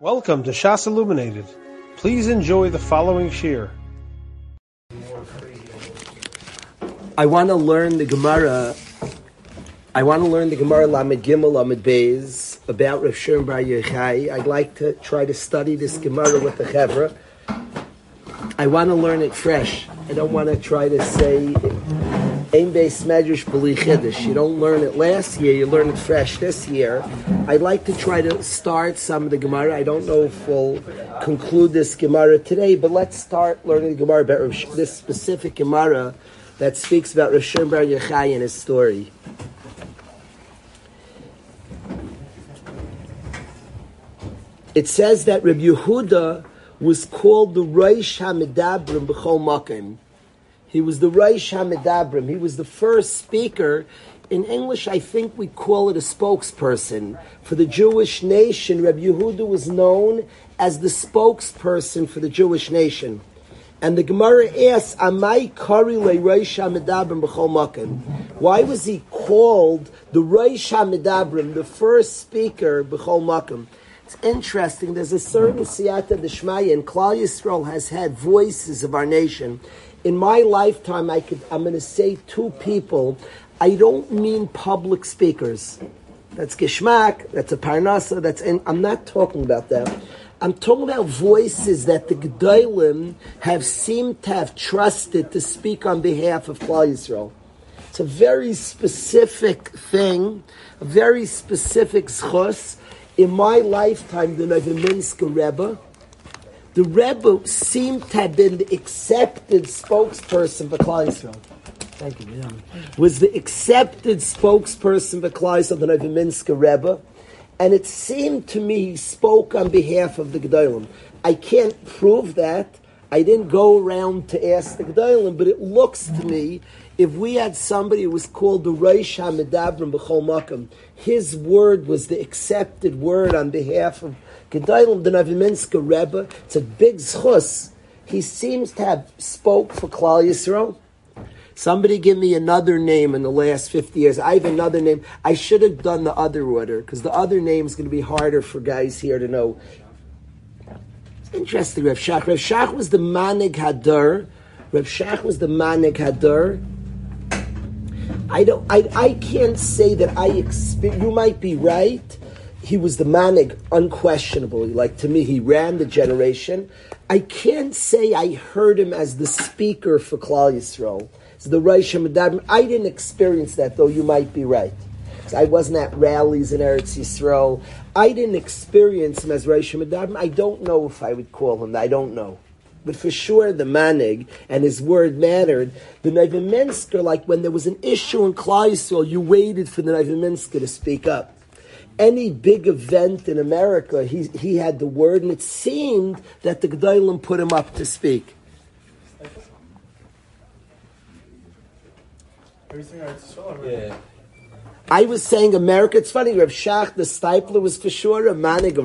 Welcome to Shas Illuminated. Please enjoy the following shir. I want to learn the Gemara. I want to learn the Gemara Lamed Gimel Lamed Beis about Rav Shimon Bar Yochai. I'd like to try to study this Gemara with the Chevra. I want to learn it fresh. I don't want to try to say Ein Beis Medrash B'li. You don't learn it last year, you learn it fresh this year. I'd like to try to start some of the Gemara. I don't know if we'll conclude this Gemara today, but let's start learning the Gemara about this specific Gemara that speaks about Shimon Bar and his story. It says that Rabbi Yehuda was called the Reish HaMedabrim B'chol Makim. He was the Reish HaMedabrim. He was the first speaker. In English, I think we call it a spokesperson. For the Jewish nation, Rabbi Yehuda was known as the spokesperson for the Jewish nation. And the Gemara asks, Amai Kari Reish HaMedabrim B'chol Makim. Why was he called the Reish HaMedabrim, the first speaker B'chol Makim? It's interesting. There's a certain siyata d'shmaya, and Klal Yisrael has had voices of our nation in my lifetime, I could, I'm going to say two people. I don't mean public speakers. That's geshmak, that's a parnasa, that's, and I'm not talking about that. I'm talking about voices that the Gedolim have seemed to have trusted to speak on behalf of Klal Yisrael. It's a very specific thing, a very specific schos. In my lifetime, the Novominsk Rebbe, the Rebbe seemed to have been the accepted spokesperson for Yisrael. Thank you. Yeah. Was the accepted spokesperson for Yisrael, the Novominsk Rebbe, and it seemed to me he spoke on behalf of the Gedolim. I can't prove that. I didn't go around to ask the Gedolim, but it looks to me if we had somebody who was called the Reish HaMedabrim B'chol Makam, his word was the accepted word on behalf of Gedolim the Novominsker Rebbe. It's a big schus. He seems to have spoke for Klal Yisrael. Somebody give me another name in the last 50 years. I have another name. I should have done the other order because the other name is going to be harder for guys here to know. It's interesting, Rev Shach. Rev Shach was the Manig Hadar. Rev Shach was the Manig Hadar. I don't. I, I can't say that I experience. You might be right he was the manig, unquestionably. Like to me, he ran the generation. I can't say I heard him as the speaker for Klal Yisrael. So the Reish Hamadim, I didn't experience that, though you might be right. I wasn't at rallies in Eretz Yisrael. I didn't experience him as Reish Hamadim. I don't know if I would call him. I don't know. But for sure, the manig and his word mattered. The Novominsker, like when there was an issue in Klal Yisrael, you waited for the Novominsker to speak up any big event in America, he, he had the word, and it seemed that the Gedolim put him up to speak. Yeah. I was saying America. It's funny. Reb Shach, the Steipler was for sure a manig.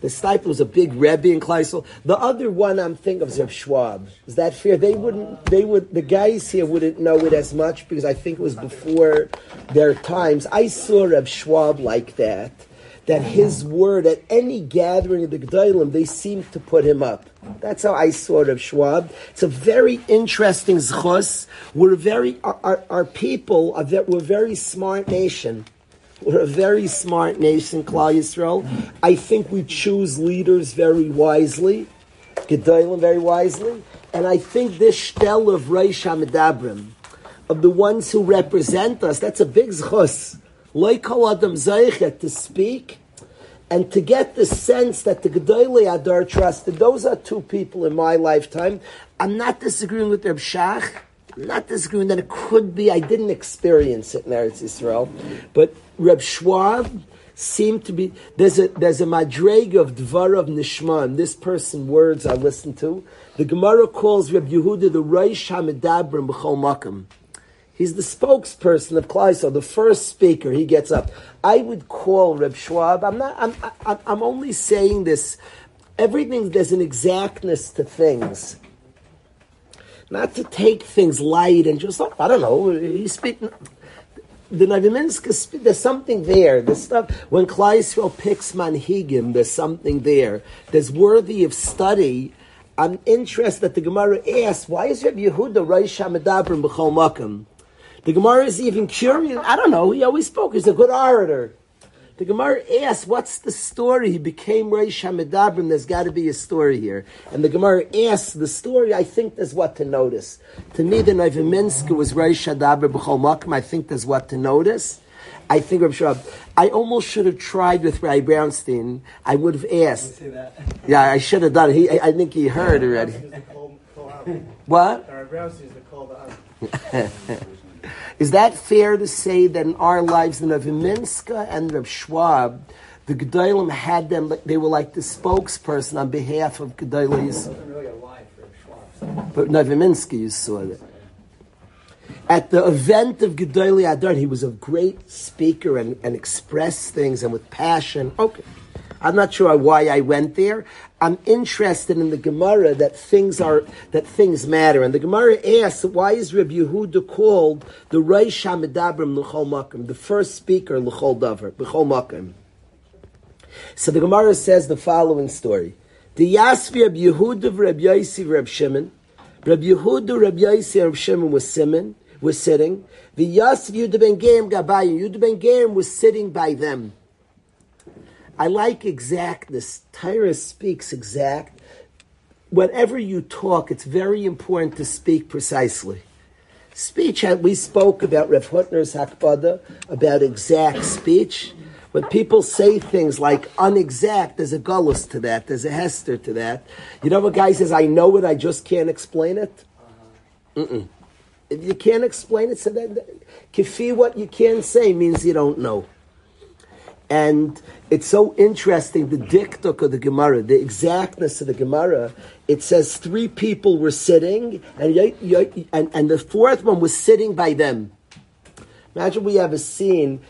The Steipler was a big Rebbe in Kleisel. The other one I'm thinking of is Reb Schwab. Is that fair? They wouldn't. They would. The guys here wouldn't know it as much because I think it was before their times. I saw Reb Schwab like that. That his word at any gathering of the Gedolim, they seemed to put him up. That's how I saw Reb Schwab. It's a very interesting zchus. We're very, our, our people, are, we're a very smart nation. We're a very smart nation, Klal Yisrael. I think we choose leaders very wisely, Gedolim very wisely, and I think this shtel of Reish HaMedabrim, of the ones who represent us, that's a big zchus. Like Adam Zeichet to speak and to get the sense that the Gedolei Adar trusted, those are two people in my lifetime. I'm not disagreeing with Reb Shach. I'm not disagreeing that it could be. I didn't experience it in Eretz Yisrael, but Reb Schwab seemed to be. There's a there's a madreg of Dvar of Nishman. This person words I listen to. The Gemara calls Reb Yehuda the Reish Hamedabrim b'chol Makam. He's the spokesperson of Kleisel, the first speaker. He gets up. I would call Reb Schwab. I'm not. I'm. I'm, I'm only saying this. Everything there's an exactness to things. Not to take things light and just like I don't know. He's speaking. the Novominsker, there's something there. There's stuff, when Kleisrael picks Manhigim, there's something there. There's worthy of study. I'm interested that the Gemara asks, why is Rabbi Yehuda Reish HaMedabrim B'chol Makam? The Gemara is even curious. I don't know. He always spoke. He's a good orator. The Gemara asks, what's the story? He became Reish HaMedabrim. There's got to be a story here. And the Gemara asks the story. I think there's what to notice. To me, the Novominsker was Reish HaMedabrim B'chol Makom. I think there's what to notice. I think Rabbi Schwab, I almost should have tried with Ray Brownstein. I would have asked. Yeah, I should have done it. He, I, I think he heard already. What? Is that fair to say that in our lives, in Rav and Rav Schwab, the Gedolim had them, they were like the spokesperson on behalf of Gedolis. But Novominsker, you saw that. At the event of Gedoli Adar, he was a great speaker and, and expressed things and with passion. Okay. I'm not sure why I went there. I'm interested in the Gemara that things are that things matter. And the Gemara asks, why is Rabbi Yehuda called the Reish Hamidabrim L'chol Makim, the first speaker L'chol Davar, L'chol Makim? So the Gemara says the following story: The Yasvi Rabbi Yehuda Rabbi Yossi Rabbi Shimon, Rabbi Yehuda Rabbi Yossi Rabbi Shimon was Simon was sitting. The Yasvi Yudah ben Gerim Gabayim, Yudah ben Gerim was sitting by them. I like exactness. Tyra speaks exact. Whatever you talk, it's very important to speak precisely. Speech, we spoke about Rev Hutner's Hakbada, about exact speech. When people say things like unexact, there's a gullus to that, there's a hester to that. You know, a guy says, I know it, I just can't explain it? Uh-huh. Mm-mm. If you can't explain it, so that, kifi, what you can't say means you don't know. And it's so interesting, the diktuk of the Gemara, the exactness of the Gemara. It says three people were sitting, and, and, and the fourth one was sitting by them. Imagine we have a scene,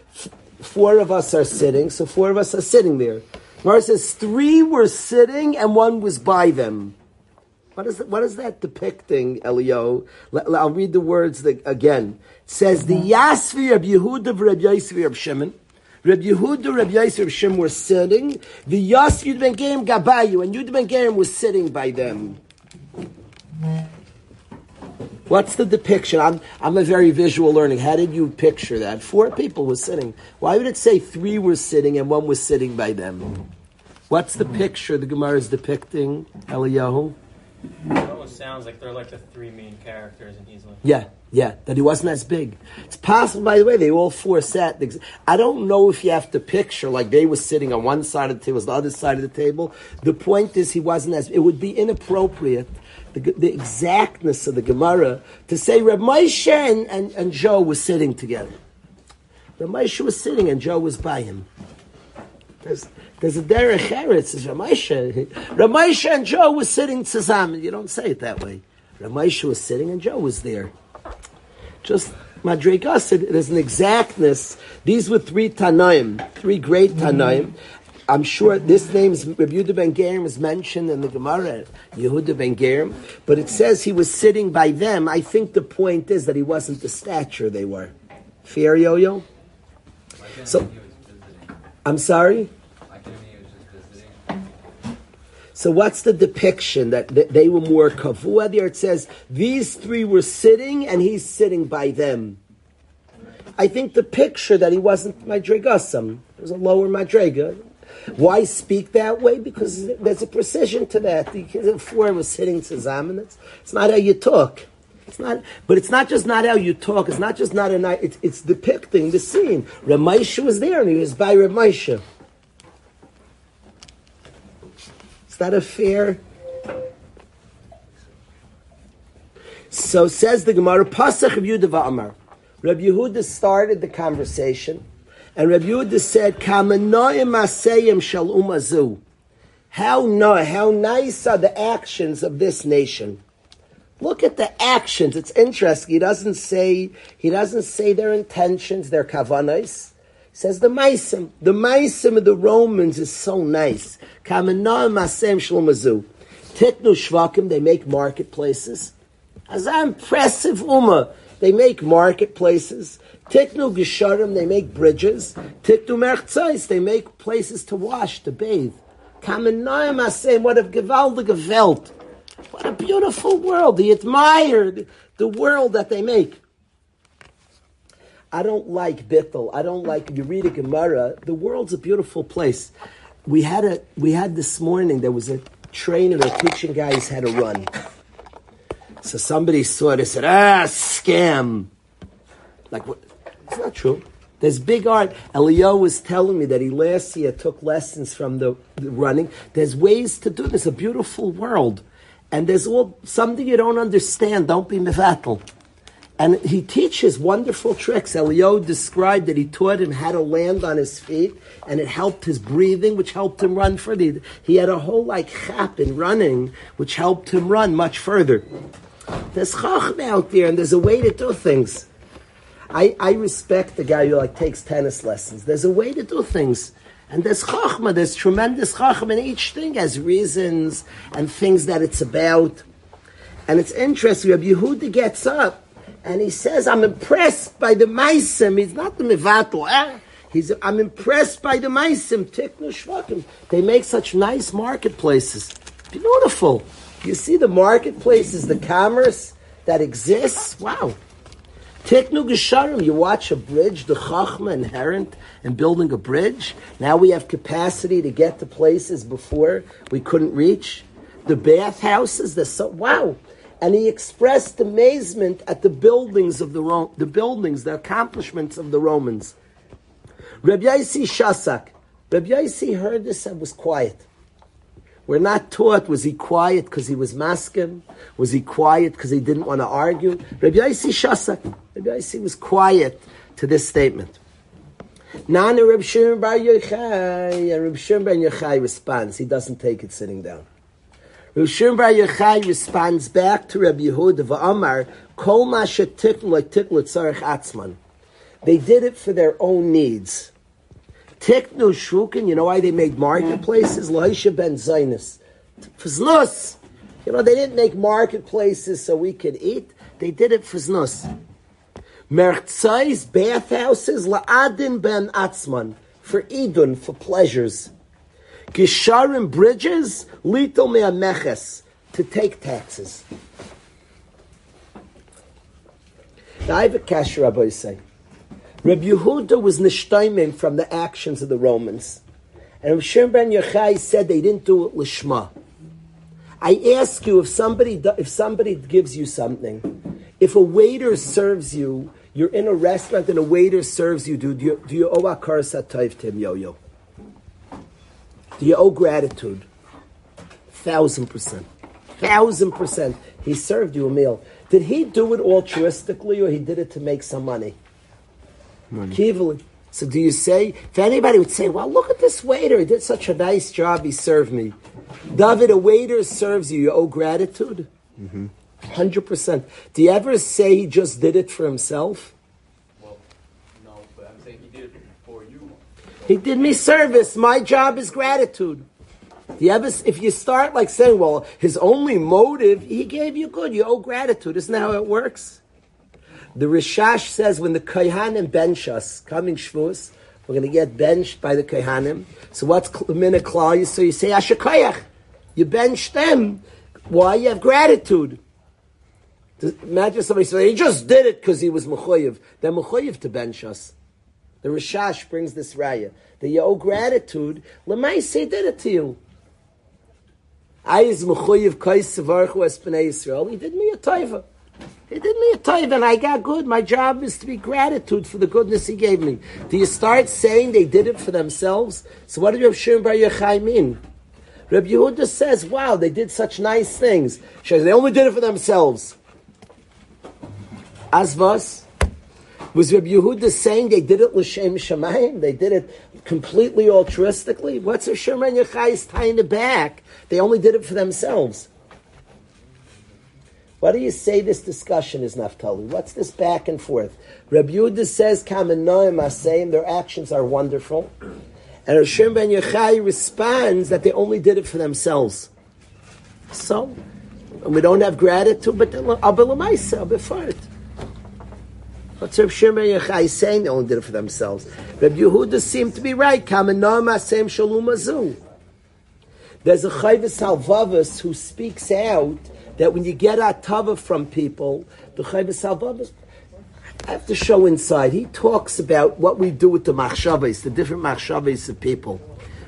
four of us are sitting, so four of us are sitting there. Gemara says three were sitting and one was by them. What is, that, what is that depicting, Elio? I'll read the words again. It says, the uh-huh. Yasvi of Yehuda of Rabbi Yosef of Shimon, Rabbi Yehuda, Rabbi Yosef, Shem were sitting. The Yas Yud Ben Gerim Gabayu, and Yud Ben Gerim was sitting by them. What's the depiction? I'm, I'm a very visual learning. How did you picture that? Four people were sitting. Why would it say three were sitting and one was sitting by them? What's the picture the Gemara is depicting, Eliyahu? It almost sounds like they're like the three main characters in Easily. Yeah, yeah, that he wasn't as big. It's possible, by the way, they all four sat. I don't know if you have to picture like they were sitting on one side of the table, the other side of the table. The point is, he wasn't as. It would be inappropriate, the, the exactness of the Gemara, to say Reb Moshe and, and, and Joe were sitting together. Reb Moshe was sitting and Joe was by him. There's, there's a derech. It's Ramesha. Ramesha and Joe was sitting tzazamen. You don't say it that way. Ramesha was sitting and Joe was there. Just Madrega said there's an exactness. These were three Tanaim, three great Tanaim. I'm sure this name is Yehuda ben Gerim is mentioned in the Gemara, Yehuda ben Gerim, but it says he was sitting by them. I think the point is that he wasn't the stature they were. Fair yo-yo? So, I'm sorry? So what's the depiction that, they were more kavua? There it says these three were sitting and he's sitting by them. I think the picture that he wasn't madrigasam. It was a lower madriga. Why speak that way? Because there's a precision to that. The four was sitting to It's, it's not how you talk. It's not, but it's not just not how you talk. It's not just not a night. It's, it's depicting the scene. Ramesha was there, and he was by Ramesha. That a fair? So says the Gemara, Pasach of Yehuda Amar. Rabbi Yehuda started the conversation, and Rabbi Yehuda said, "Kamanoim asayim shal umazu." How no, how nice are the actions of this nation? Look at the actions. It's interesting. He doesn't say he doesn't say their intentions, their kavanas says the Maisim. The Maisim of the Romans is so nice. Kamenah Masem Shlomazu. Tiknu Shvakim, they make marketplaces. As impressive Ummah. they make marketplaces. Tiknu Gesharim, they make bridges. Tiknu Merchzais, they make places to wash, to bathe. Kamenayim Asem, what a gewaldige Welt. What a beautiful world. He admired the world that they make. I don't like Bittel. I don't like you read a Gemara. The world's a beautiful place. We had a we had this morning. There was a trainer or teaching guys had to run. So somebody saw it and said, "Ah, scam." Like what? It's not true. There's big art. Elio was telling me that he last year took lessons from the, the running. There's ways to do this. A beautiful world, and there's all something you don't understand. Don't be mevatel. And he teaches wonderful tricks. Elio described that he taught him how to land on his feet, and it helped his breathing, which helped him run further. He had a whole like chap in running, which helped him run much further. There's chachma out there, and there's a way to do things. I, I respect the guy who like takes tennis lessons. There's a way to do things. And there's chachma, there's tremendous chachma, and each thing has reasons and things that it's about. And it's interesting, Rabbi Yehuda gets up and he says, I'm impressed by the Maisim. He's not the Mivato. Eh? He's, I'm impressed by the Maisim. Tiknu Shvakim. They make such nice marketplaces. Beautiful. You see the marketplaces, the commerce that exists? Wow. Tiknu Gesharim, you watch a bridge, the Chachma inherent in building a bridge. Now we have capacity to get to places before we couldn't reach. The bathhouses, the so wow. And he expressed amazement at the buildings of the Ro- the buildings, the accomplishments of the Romans. Rabbi Yaisi Shasak. Rabbi Yaisi heard this and was quiet. We're not taught, was he quiet because he was maskim? Was he quiet because he didn't want to argue? Rabbi Yaisi Shasak. Rabbi Yaisi was quiet to this statement. Nana Reb Shimon Bar Yochai, and Reb Shimon Bar Yochai responds. He doesn't take it sitting down. Reb Shimon Bar Yochai responds back to Reb Yehuda v'Amar, Kol ma shetiknu letiklu tzarech atzman. They did it for their own needs. Tiknu shrukin, you know why they made marketplaces? Lahisha ben Zainis. For. You know, they didn't make marketplaces so we could eat. They did it for znus. Merchzais, bathhouses, la'adin ben atzman. For idun, for pleasures. Gisharim bridges, little me'ameches. To take taxes. Now I have a kasher Rabbi say. Rabbi Yehuda was nishtaimim from the actions of the Romans. And Rabbi Shimon ben Yochai said they didn't do it lishma. I ask you if somebody if somebody gives you something, if a waiter serves you, you're in a restaurant and a waiter serves you, do, do you, do you owe akar satayv to him, yo-yo? Do you owe gratitude? Thousand percent. Thousand percent. He served you a meal. Did he do it altruistically or he did it to make some money? Kivuli. So do you say, if anybody would say, well, look at this waiter, he did such a nice job, he served me. David, a waiter serves you, you owe gratitude? Mm-hmm. 100%. Do you ever say he just did it for himself? Well, no, but I'm saying he did it for you. He did me service, my job is gratitude. You ever, if you start like saying, well, his only motive, he gave you good, you owe gratitude. Isn't that how it works? The Rishash says when the Kohanim bench us, coming Shavuos, we're going to get benched by the Kohanim. So what's the klal? So you say Ashakayach. You bench them. Why? You have gratitude. Imagine somebody saying he just did it because he was mechoyev. They're mechoyev to bench us. The Rishash brings this raya. That you owe gratitude. Lemaise did it to you. I is kais sevarchu es b'nei Yisrael. He did me a taiva. He did me a taiva and I got good. My job is to be gratitude for the goodness he gave me. Do you start saying they did it for themselves? So what did Reb Shimon Bar Yochai mean? Reb Yehuda says, wow, they did such nice things. Says, they only did it for themselves. Asvas, was Reb Yehuda saying they did it l'shem shemayim? They did it completely altruistically? What's Reb Shimon Bar Yochai's tying it back? They only did it for themselves. Why do you say this discussion is Naftali? What's this back and forth? Reb Yehuda says, Kamenoim Asayim, their actions are wonderful. And Hashem ben Yochai responds that they only did it for themselves. So, we don't have gratitude, but Abelamaisa, Abefart. What's Reb Shimon saying? They only did it for themselves. Reb Yehuda seemed to be right. Kamenam asem shalom azu. There's a Chayvus Halvavas who speaks out that when you get a tava from people, the Chayvus Halvavas, I have to show inside. He talks about what we do with the machshavas, the different machshavas of people,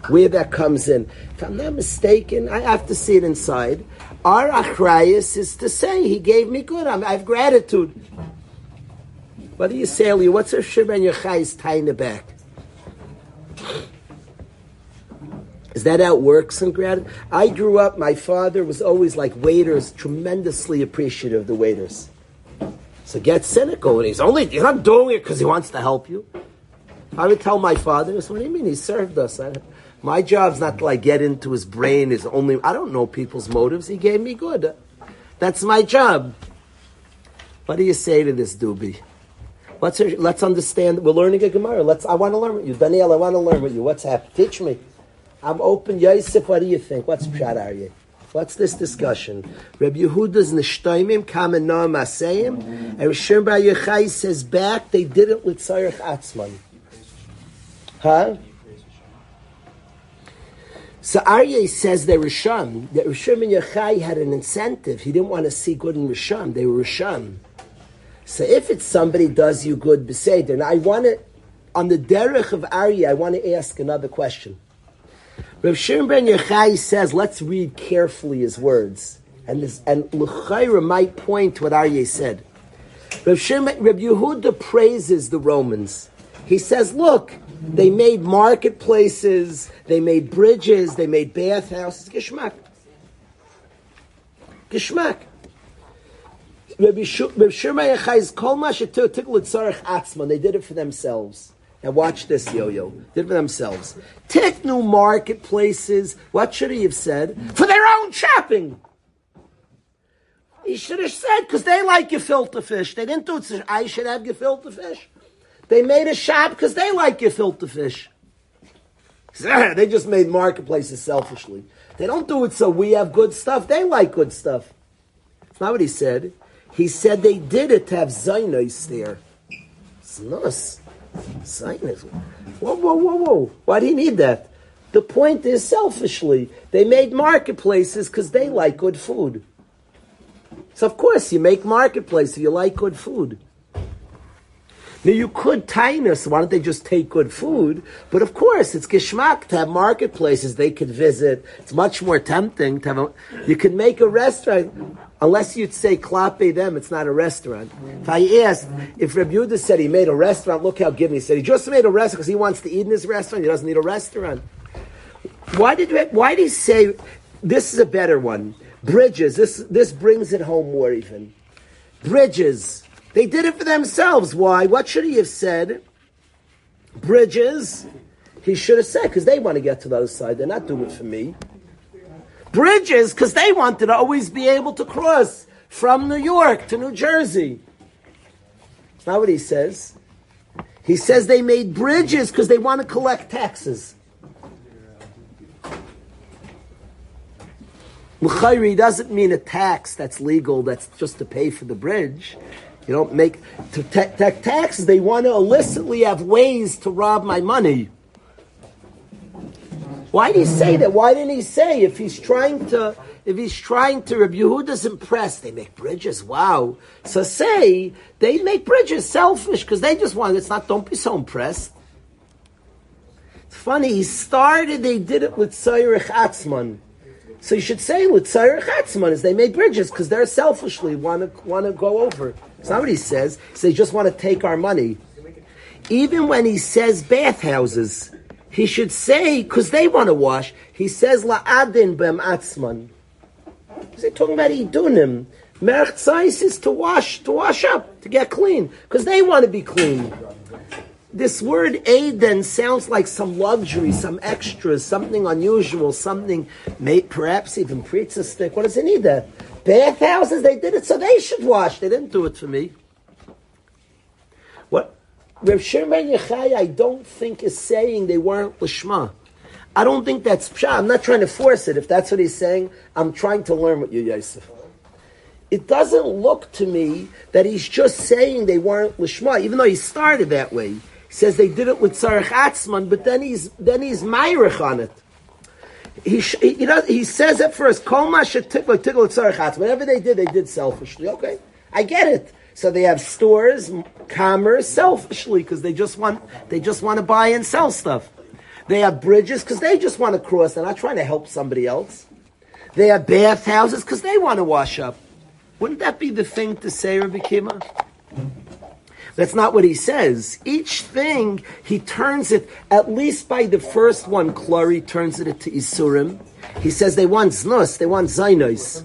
where that comes in. If I'm not mistaken, I have to see it inside. Our achrayas is to say he gave me good. I have gratitude. What do you say, Eli? What's a Shimon Yochai's in the back? Is that how it works in gratitude? I grew up, my father was always like waiters, tremendously appreciative of the waiters. So get cynical, and he's only, he's not doing it because he wants to help you. I would tell my father, what do you mean? He served us. I, my job's not to like get into his brain, his only, I don't know people's motives. He gave me good. That's my job. What do you say to this doobie? Let's, let's understand. We're learning a Gemara. Let's, I want to learn with you. Daniel, I want to learn with you. What's happening? Teach me. I'm open. Yosef, what do you think? What's Pshat Aryeh? What's this discussion? Reb Yehuda's Nishtoimim, Kamen Noam Asayim, and Rishon Bar Yochai says back, they did it with Tzarech Atzman. Huh? So Aryeh says that Rishon, that Rishon and Yochai had an incentive. He didn't want to see good in Rishon. They were Rishon. So if it's somebody does you good, Beseder, and I want to, on the derech of Aryeh, I want to ask another question. Rav Shimon ben Yochai says, let's read carefully his words. And this, and L'chaira might point to what Aryeh said. Rav, Shimon, Rav Yehuda praises the Romans. He says, look, they made marketplaces, they made bridges, they made bathhouses. Geschmack. Geschmack. They did it for themselves. And watch this, yo-yo. Did it for themselves. Take new marketplaces. What should he have said? For their own shopping. He should have said, because they like gefilte fish. They didn't do it I should have gefilte fish. They made a shop because they like gefilte fish. They just made marketplaces selfishly. They don't do it so we have good stuff. They like good stuff. It's not what he said. He said they did it to have Zainis there. It's nice. Whoa, whoa, whoa, whoa. Why do you need that? The point is selfishly. They made marketplaces because they like good food. So of course you make marketplaces if you like good food. Now you could us. Why don't they just take good food? But of course, it's geschmack to have marketplaces they could visit. It's much more tempting to have. A, you could make a restaurant, unless you'd say klape them. It's not a restaurant. If I asked if Reb said he made a restaurant, look how given he said he just made a restaurant because he wants to eat in his restaurant. He doesn't need a restaurant. Why did why did he say this is a better one? Bridges. This this brings it home more even. Bridges. They did it for themselves. Why? What should he have said? Bridges. He should have said, because they want to get to the other side. They're not doing it for me. Bridges, because they wanted to always be able to cross from New York to New Jersey. That's not what he says. He says they made bridges because they want to collect taxes. L'chayri doesn't mean a tax that's legal, that's just to pay for the bridge. You don't make to ta- ta- taxes. They want to illicitly have ways to rob my money. Why did he say that? Why didn't he say if he's trying to if he's trying to Rabbi Yehuda's impressed, they make bridges. Wow. So say they make bridges selfish because they just want it's not don't be so impressed. It's funny, he started, they did it with Sayrich Atzman. So you should say with Sayrich Atzman is they made bridges because they're selfishly want to want to go over. He says. He says, they just want to take our money. Even when he says bathhouses, he should say, because they want to wash, he says, la'adin bem atzman. He's talking about idunim. Merch is to wash, to wash up, to get clean, because they want to be clean. This word Aden sounds like some luxury, some extras, something unusual, something, may, perhaps even pizza stick. What does it need that? Bathhouses, they did it so they should wash. They didn't do it for me. What? Rav Shimon Yochai, I don't think is saying they weren't Lishma. I don't think that's psha. I'm not trying to force it. If that's what he's saying, I'm trying to learn with you, Yosef. it doesn't look to me that he's just saying they weren't lishma, even though he started that way. He says they did it with tzarech atzman, but then he's then he's myrich on it. He, he, he, does, he says at first. Whatever they did, they did selfishly. Okay, I get it. So they have stores, commerce, selfishly because they just want they just want to buy and sell stuff. They have bridges because they just want to cross. They're not trying to help somebody else. They have bathhouses because they want to wash up. Wouldn't that be the thing to say, Rabbi Kima? That's not what he says. Each thing, he turns it, at least by the first one, Klari turns it into Isurim. He says they want Znus, they want Zainos.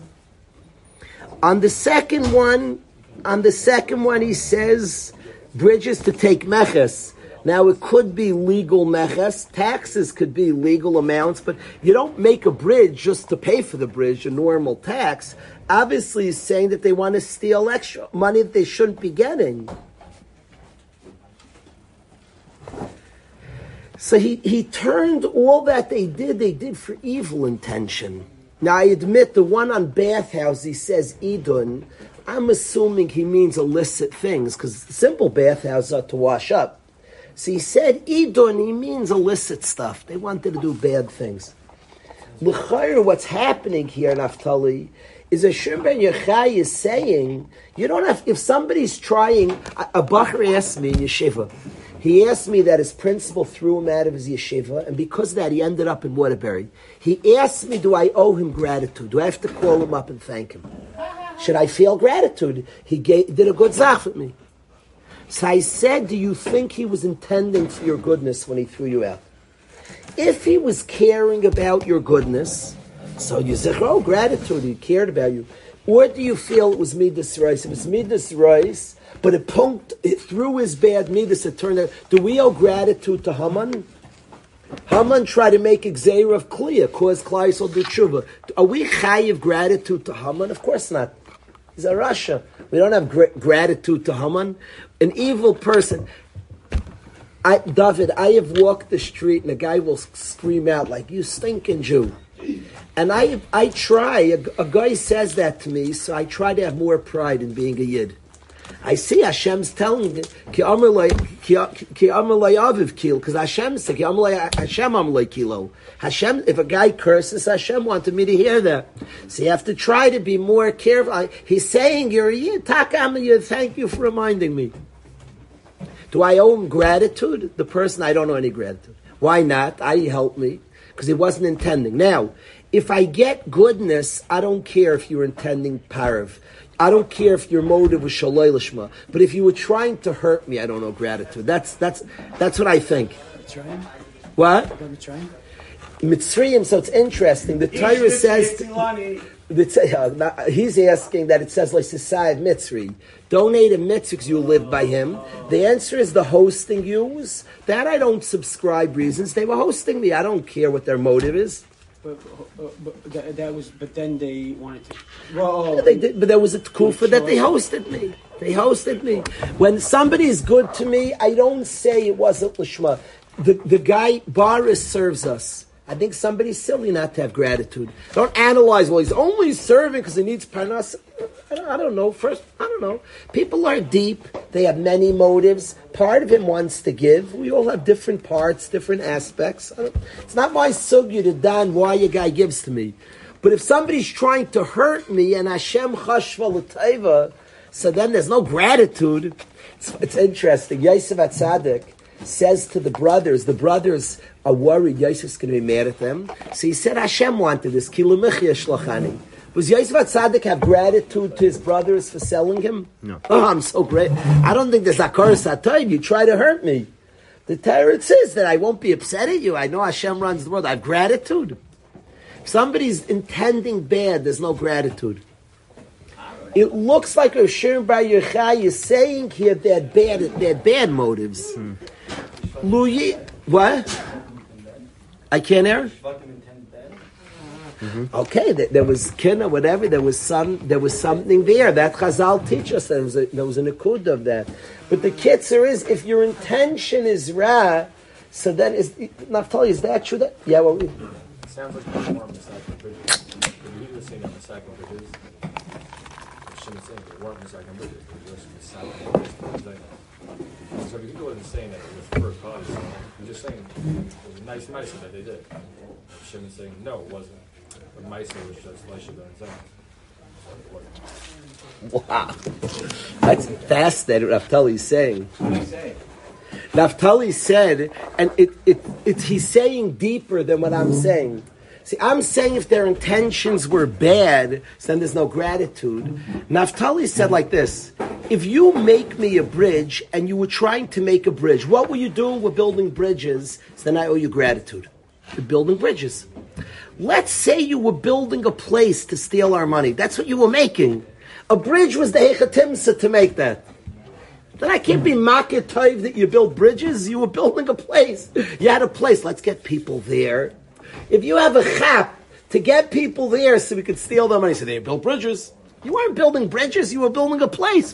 On the second one, on the second one, he says bridges to take meches. Now it could be legal meches, taxes could be legal amounts, but you don't make a bridge just to pay for the bridge, a normal tax. Obviously, he's saying that they want to steal extra money that they shouldn't be getting. So he, he turned all that they did, they did for evil intention. Now I admit the one on bathhouse, he says Idun. I'm assuming he means illicit things because simple bathhouses are to wash up. So he said Idun, he means illicit stuff. They wanted to do bad things. L'chayr, what's happening here, Naftali, is a Shimon Ben Yochai is saying, you don't have, if somebody's trying, a, a Bacher asked me in yeshiva, he asked me that his principal threw him out of his yeshiva, and because of that, he ended up in Waterbury. He asked me, do I owe him gratitude? Do I have to call him up and thank him? Should I feel gratitude? He gave, did a good zach with me. So I said, do you think he was intending for your goodness when he threw you out? If he was caring about your goodness, so you say, oh, gratitude, he cared about you. Or do you feel it was midas rice? If it's midas rice, but it punked, it through his bad midas, it turned out. Do we owe gratitude to Haman? Haman tried to make Xer of Kliya, cause Klaisel do tshuva. Are we chayiv gratitude to Haman? Of course not. He's a Russia. We don't have gra- gratitude to Haman. An evil person. I, David, I have walked the street and a guy will scream out like, "You stinking Jew!" And I, I try. A, a guy says that to me, so I try to have more pride in being a yid. I see Hashem's telling me, "Ki kil," because Hashem said, "Ki amar lay- Hashem amar lay kilo." Hashem, if a guy curses, Hashem wanted me to hear that. So you have to try to be more careful. He's saying, "You're a. Thank you for reminding me. Do I owe him gratitude? The person, I don't owe any gratitude. Why not? I helped me because he wasn't intending. Now, if I get goodness, I don't care if you're intending parav. I don't care if your motive was shaloi lishma. But if you were trying to hurt me, I don't know gratitude. That's that's that's what I think. Mitzrayim? What? About Mitzrayim? So it's interesting. The Torah says. The uh, he's asking that it says like Sisayv Mitzri. Donate a mitzvah because you live by him. The answer is the hosting yous. That I don't subscribe reasons. They were hosting me. I don't care what their motive is. But, uh, but that, that was, but then they wanted to. Well, They did, but there was a kufa that they hosted me. They hosted me. When somebody is good to me, I don't say it wasn't lishma. The the guy Boris serves us. I think somebody's silly not to have gratitude. Don't analyze. Well, he's only serving because he needs parnas. I don't, know. First, I don't know. People are deep. They have many motives. Part of him wants to give. We all have different parts, different aspects. It's not my sugya to dan why a guy gives to me. But if somebody's trying to hurt me and Hashem chashva l'taiva, so then there's no gratitude. It's, it's interesting. Yosef Atzadik says to the brothers, the brothers are worried Yosef's going to be mad at them. So he said Hashem wanted this. Kilumechia shlachani. Was Yosef Atzadik have gratitude to his brothers for selling him? No. Oh, I'm so great. I don't think there's akar satayv. You try to hurt me. The Torah says that I won't be upset at you. I know Hashem runs the world. I have gratitude. If somebody's intending bad, there's no gratitude. It looks like a Shem Bar Yochai is saying here they had bad, had bad motives. Hmm. Louis, what? I can't hear. Mm-hmm. Okay, there, there was kin or whatever. There was some. There was something there that Chazal teach us. There was a, there was an akud of that. But the kitzer is if your intention is ra, so then is Naftali. Is that true? That yeah. Well, we, It sounds like the form the second bridge. He was saying on the second bridge. shouldn't say they weren't recycling bridges, they were just selling bridges to design. So go and saying that it was first cause, you're just saying it was nice Meiser that they did. You shouldn't no, it wasn't. But Meiser was just Leisha Ben Wow. That's fascinating what Naftali's saying. Naftali said, and it, it, it, he's saying deeper than what I'm saying. See, I'm saying if their intentions were bad, then there's no gratitude. Naftali said like this If you make me a bridge and you were trying to make a bridge, what were you doing? We're building bridges, then I owe you gratitude. You're building bridges. Let's say you were building a place to steal our money. That's what you were making. A bridge was the Hechatimsa to make that. Then I can't be market that you build bridges. You were building a place. You had a place. Let's get people there. If you have a chap to get people there so we could steal their money, so they built bridges. You weren't building bridges. You were building a place.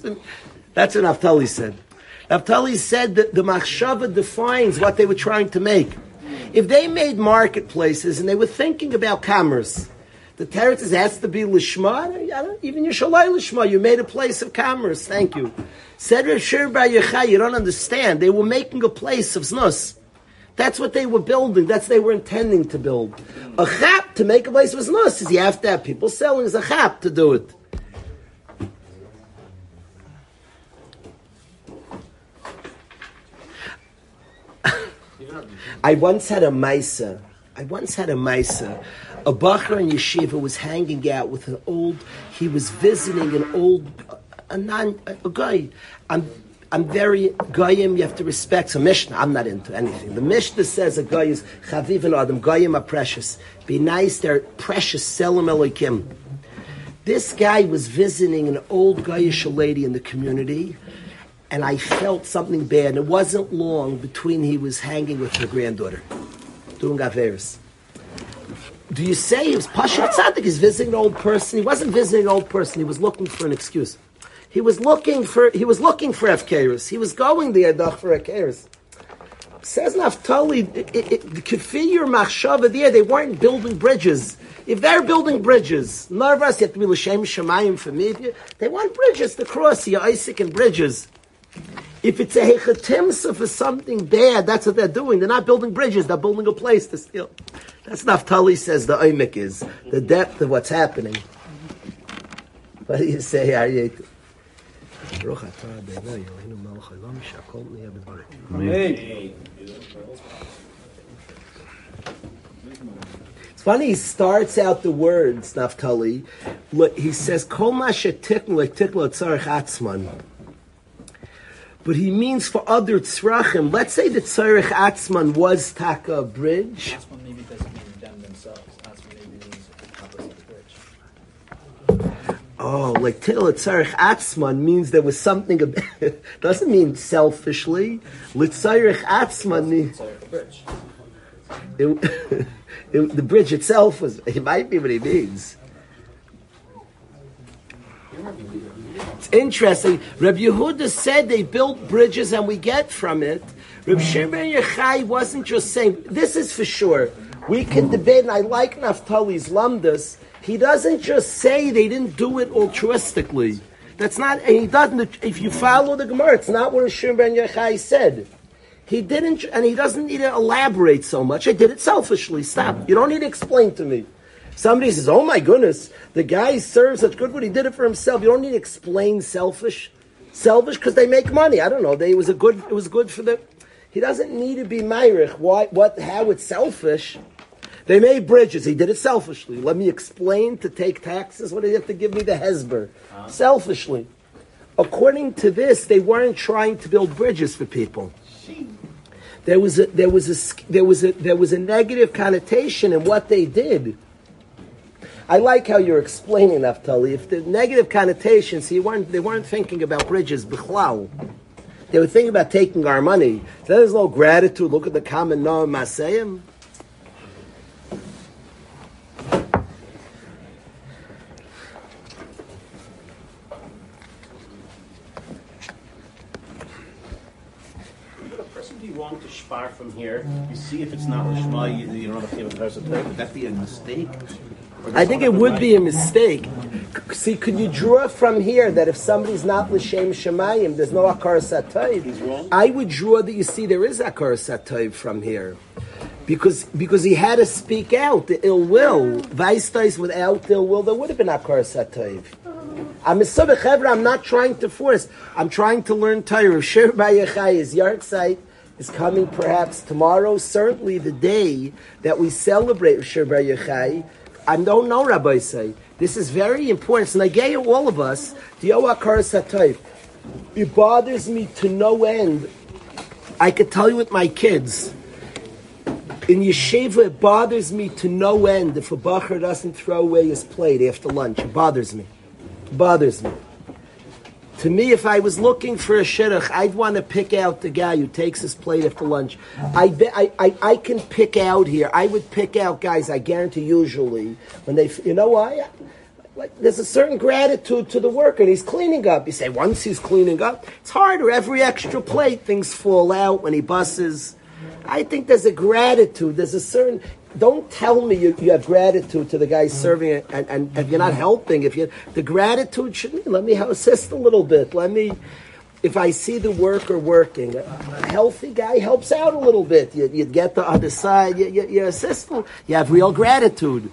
That's what Naftali said. Naftali said that the machshava defines what they were trying to make. If they made marketplaces and they were thinking about commerce, the teretz has to be lishma. Even Yishalai lishma. You made a place of commerce. Thank you. Said Rav Shir Bar you don't understand. They were making a place of znus. That's what they were building. That's they were intending to build. A chap to make a place of znus is you have to have people selling as a chap to do it. I once had a Maisa. I once had a Maisa. A Bachar in Yeshiva was hanging out with an old, he was visiting an old, a, non, a guy. I'm, I'm very goyim. You have to respect. So Mishnah, I'm not into anything. The Mishnah says a guy is chaviv and adam. Goyim are precious. Be nice. They're precious. Selim elokim. This guy was visiting an old Goyish lady in the community, and I felt something bad. And It wasn't long between he was hanging with her granddaughter, doing averis. Do you say he was Pasha Tzaddik? He's visiting an old person. He wasn't visiting an old person. He was looking for an excuse. He was looking for he was looking for Efkerus. He was going there doch for Efkerus. Says Naftali, the Kefir Machshava there, they weren't building bridges. If they're building bridges, Narvas, you have to be L'Shem Shemayim for me. They want bridges to cross here, Isaac and bridges. If it's a hechatimsa for something bad, that's what they're doing. They're not building bridges, they're building a place to steal. That's Naftali says the oimik is, the depth of what's happening. What do you say, Aryeh? ברוך אתה אדוני אלוהינו מלך העולם שהכל נהיה בדברו. It's funny, he starts out the words, Naftali. Look, He says, Kol masha tiknu like tiknu tzarech atzman. But he means for other tzrachim. Let's say the tzarech atzman was taka bridge. Oh, like Til Tzarech Atzman means there was something about Doesn't mean selfishly. Litzarech Atzman means the bridge. it, it, the bridge itself was. It might be what he means. It's interesting. Reb Yehuda said they built bridges, and we get from it. Reb Shimon Yochai wasn't just saying this is for sure. We can debate, and I like Naftali's lamdas. He doesn't just say they didn't do it altruistically. That's not, and he doesn't. If you follow the Gemara, it's not what Shimon Ben Yochai said. He didn't, and he doesn't need to elaborate so much. I did it selfishly. Stop. You don't need to explain to me. Somebody says, "Oh my goodness, the guy serves such good food. He did it for himself." You don't need to explain selfish, selfish because they make money. I don't know. They it was a good. It was good for them. He doesn't need to be myrich. Why? What? How it's selfish? They made bridges. He did it selfishly. Let me explain to take taxes. What do you have to give me the hesber? Selfishly. According to this, they weren't trying to build bridges for people. There was a there was a there was a there was a negative connotation in what they did. I like how you're explaining Naftali. If the negative connotations, he weren't they weren't thinking about bridges, b'chlau. They were thinking about taking our money. So there's no gratitude. Look at the common Noam Masayim. Would a person be spar from here? You see if it's not Lishma, you, you don't have to give a person Would that be a mistake? I think it would be a mistake See, could you draw from here that if somebody's not l'shem shemayim, there's no akar satayv? I would draw that you see there is akar satayv from here, because because he had to speak out the ill will. Vaistais without ill will, there would have been akar satayv. I'm a Chevra, I'm not trying to force. I'm trying to learn Torah. Shir Bayachai Yartzeit is coming perhaps tomorrow, certainly the day that we celebrate Shir Bayachai. I don't know, Rabbi say. This is very important. It's Nagaya all of us. It bothers me to no end. I could tell you with my kids. In yeshiva, it bothers me to no end if a bacher doesn't throw away his plate after lunch. It bothers me. It bothers me. To me, if I was looking for a shidduch, I'd want to pick out the guy who takes his plate after lunch. I, be, I, I, I can pick out here. I would pick out guys. I guarantee usually when they, you know why? Like, there's a certain gratitude to the worker. He's cleaning up. You say once he's cleaning up, it's harder. Every extra plate, things fall out when he busses. I think there's a gratitude. There's a certain don't tell me you, you have gratitude to the guy mm. serving it and, and if you're not helping if you the gratitude should be let me assist a little bit let me if I see the worker working, a healthy guy helps out a little bit. You, you get the other side, you, you, you assist them. You have real gratitude.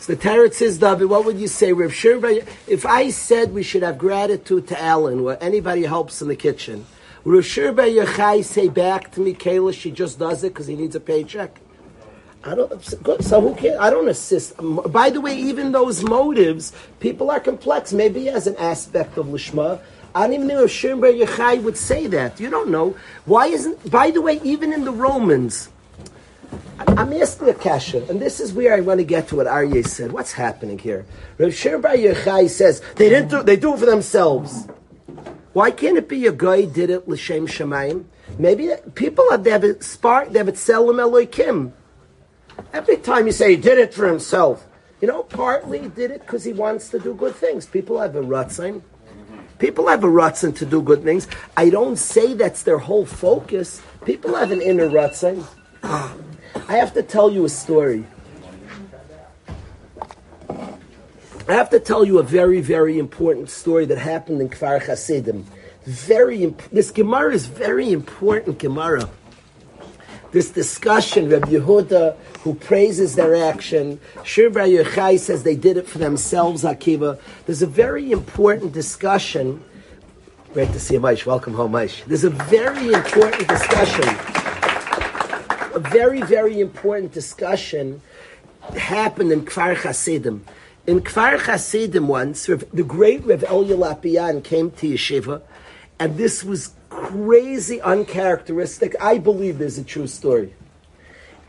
So the Tarot says, David, what would you say, Rav Shirba? If I said we should have gratitude to Alan, or anybody helps in the kitchen, would Rav Shirba Yechai say back to me, Kayla, she just does it because he needs a paycheck? I don't. So who cares? I don't assist. By the way, even those motives, people are complex. Maybe as an aspect of lishma. I don't even know if Shimber Yechai would say that. You don't know. Why isn't? By the way, even in the Romans, I'm asking a kasha, and this is where I want to get to what Aryeh said. What's happening here? Rav Shimber Yechai says they didn't do. They do it for themselves. Why can't it be a guy did it l'shem shemayim? Maybe people have they have a spark. They have it selim eloikim. Every time you say he did it for himself, you know, partly he did it because he wants to do good things. People have a rutzin. People have a rutzin to do good things. I don't say that's their whole focus. People have an inner rutzin. I have to tell you a story. I have to tell you a very, very important story that happened in Kfar Hasidim. Very, imp- this Gemara is very important Gemara this discussion, Rabbi Yehuda, who praises their action, Shir Bar Yochai says they did it for themselves, Akiva. There's a very important discussion. Great to see you, Maish. Welcome home, Maish. There's a very important discussion, a very, very important discussion happened in Kfar Chasidim. In Kfar Chasidim once, the great Rev Elya Lopian came to Yeshiva, and this was crazy, uncharacteristic. I believe there's a true story.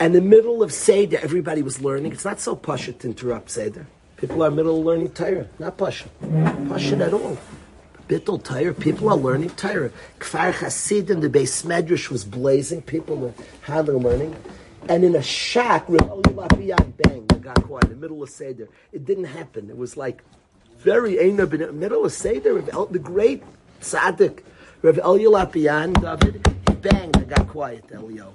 And the middle of Seder, everybody was learning. It's not so pasha to interrupt Seder. People are middle of learning Torah. Not pasha. Pasha at all. Bittul Torah. People are learning Torah. Kfar Hasidim, the base medrash was blazing. People were handling learning. And in a shack, bang, the got quiet in the middle of Seder. It didn't happen. It was like very in the middle of Seder. The great tzaddik Rav Elya Lopian, David, he banged got quiet, Elio.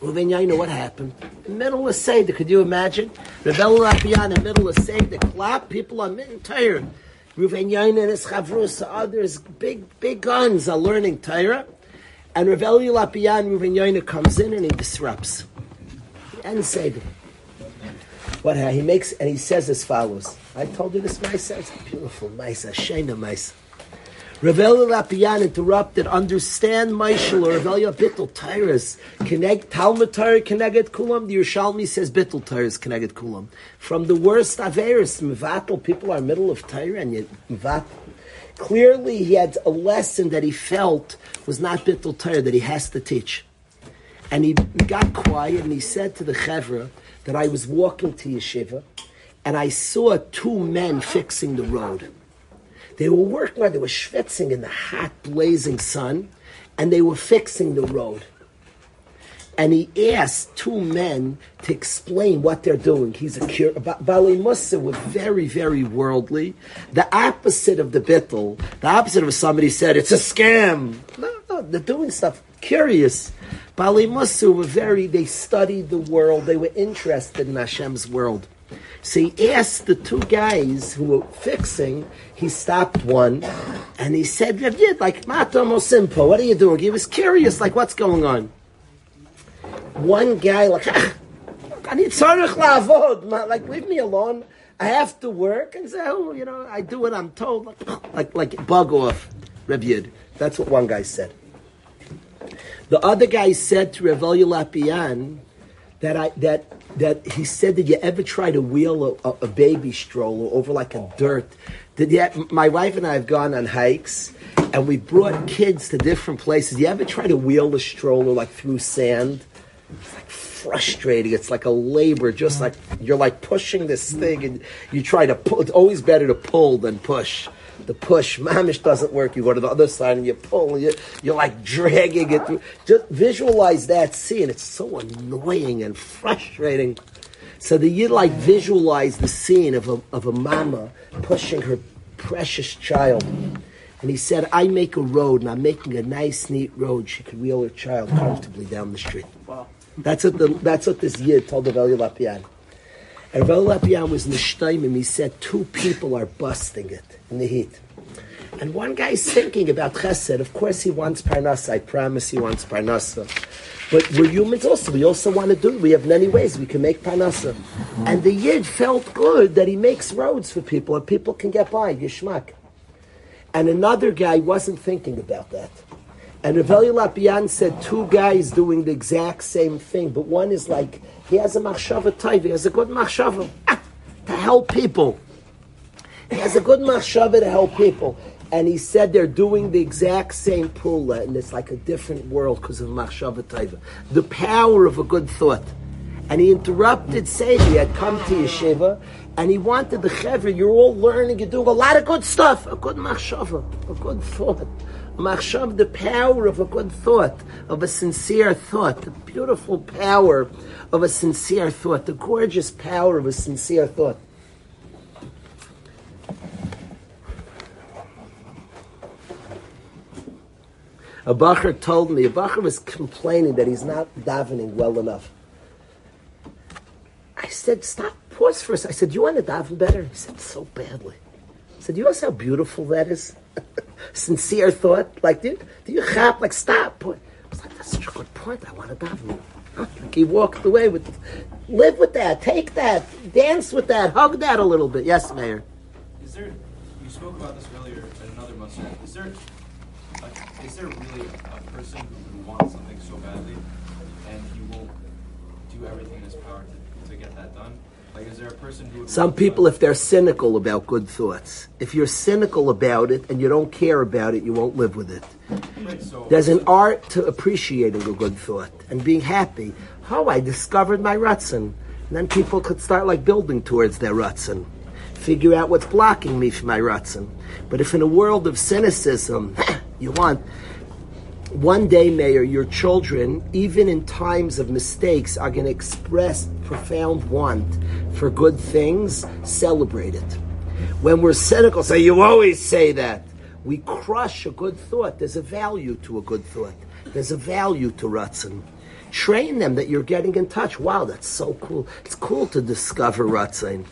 Reuven Yaina, what happened? The middle of Seder, could you imagine? Rav Elya Lopian in the middle of Seder, clap, people are mitten tired. Reuven Yaina and his chavrus, others, big, big guns are learning Torah. And Rav Elya Lopian, Reuven Yaina comes in and he disrupts. And Seder. What he makes, and he says as follows. I told you this, Maisa, it's beautiful, Maisa, Shena Maisa. Ravel Lopian interrupted, understand Maishal or Ravelia Bittel Tyrus. Connect Talmud Torah Connected Kulam. The Yerushalmi says Bittel Tyrus Connected Kulam. From the worst Averis, Mvatel, people are middle of Torah and yet Mvatel. Clearly, he had a lesson that he felt was not Bittel Torah, that he has to teach. And he got quiet and he said to the Chevra that I was walking to Yeshiva and I saw two men fixing the road. They were working hard. They were schwitzing in the hot, blazing sun, and they were fixing the road. And he asked two men to explain what they're doing. He's a cure. Bali Musa very, very worldly. The opposite of the bittel, the opposite of somebody said, it's a scam. No, no, they're doing stuff curious. Bali Musa were very, they studied the world. They were interested in Hashem's world. So he asked the two guys who were fixing, he stopped one, and he said, Rav Yid, like, Matom Simpo, what are you doing? He was curious, like, what's going on? One guy, like, "Ah, I need tzarech lavod, ma- like, leave me alone. I have to work. And say, oh, you know, I do what I'm told. Like, like, like bug off, Rav Yid. That's what one guy said. The other guy said to Rav Elya Lopian that I that that he said, did you ever try to wheel a, a, a baby stroller over like a dirt? Did you? My wife and I have gone on hikes, and we brought kids to different places. You ever try to wheel the stroller like through sand? It's like frustrating. It's like a labor, just like you're like pushing this thing, and you try to pull. It's always better to pull than push. The push, mamish doesn't work. You go to the other side and you pull. You, you're like dragging it through. Just visualize that scene. It's so annoying and frustrating. So the Yid like visualize the scene of a, of a mama pushing her precious child. And he said, I make a road and I'm making a nice, neat road. She could wheel her child comfortably down the street. Wow. That's what the, that's what this Yid told the Veli Lopian. And Veli Lopian was Nishtaimim. He said two people are busting it in the heat. And one guy's thinking about chesed. Of course, he wants parnasa. I promise he wants parnasa. But we're humans also. We also want to do it. We have many ways we can make parnasa. And the Yid felt good that he makes roads for people and people can get by. Yishmak. And another guy wasn't thinking about that. And Rebelli Lopian said two guys doing the exact same thing, but one is like, he has a machshava type, he has a good machshava ah, to help people. He has a good machshava to help people. And he said they're doing the exact same pula, and it's like a different world because of machshava type. The power of a good thought. And he interrupted Seder. He had come to yeshiva, and he wanted the chevra. You're all learning. You're doing a lot of good stuff. A good machshava, a good thought. Machshav, the power of a good thought, of a sincere thought, the beautiful power of a sincere thought, the gorgeous power of a sincere thought. A bacher told me, a bacher was complaining that he's not davening well enough. I said, stop, pause for a second. I said, you want to daven better? He said, so badly. I said, you know how beautiful that is? Sincere thought. Like, do, do you chap? Like, stop. I was like, that's such a good point. I want to daven. Like he walked away with, live with that, take that, dance with that, hug that a little bit. Yes, Mayor. Is there? You spoke about this earlier at another muscle. Is there? Is there really a person who wants something so badly, and he won't do everything in his power to, to get that done? Like, is there a person who? Would Some people, if they're cynical about good thoughts, if you're cynical about it and you don't care about it, you won't live with it. There's an art to appreciating a good thought and being happy. Oh, I discovered my Ratzin. And then people could start like building towards their Ratzin. Figure out what's blocking me from my Ratzin. But if in a world of cynicism, you want, one day, Mayor, your children, even in times of mistakes, are going to express profound want for good things, celebrate it. When we're cynical, say, you always say that. We crush a good thought. There's a value to a good thought. There's a value to Ratzin. Train them that you're getting in touch. Wow, that's so cool. It's cool to discover Ratzin.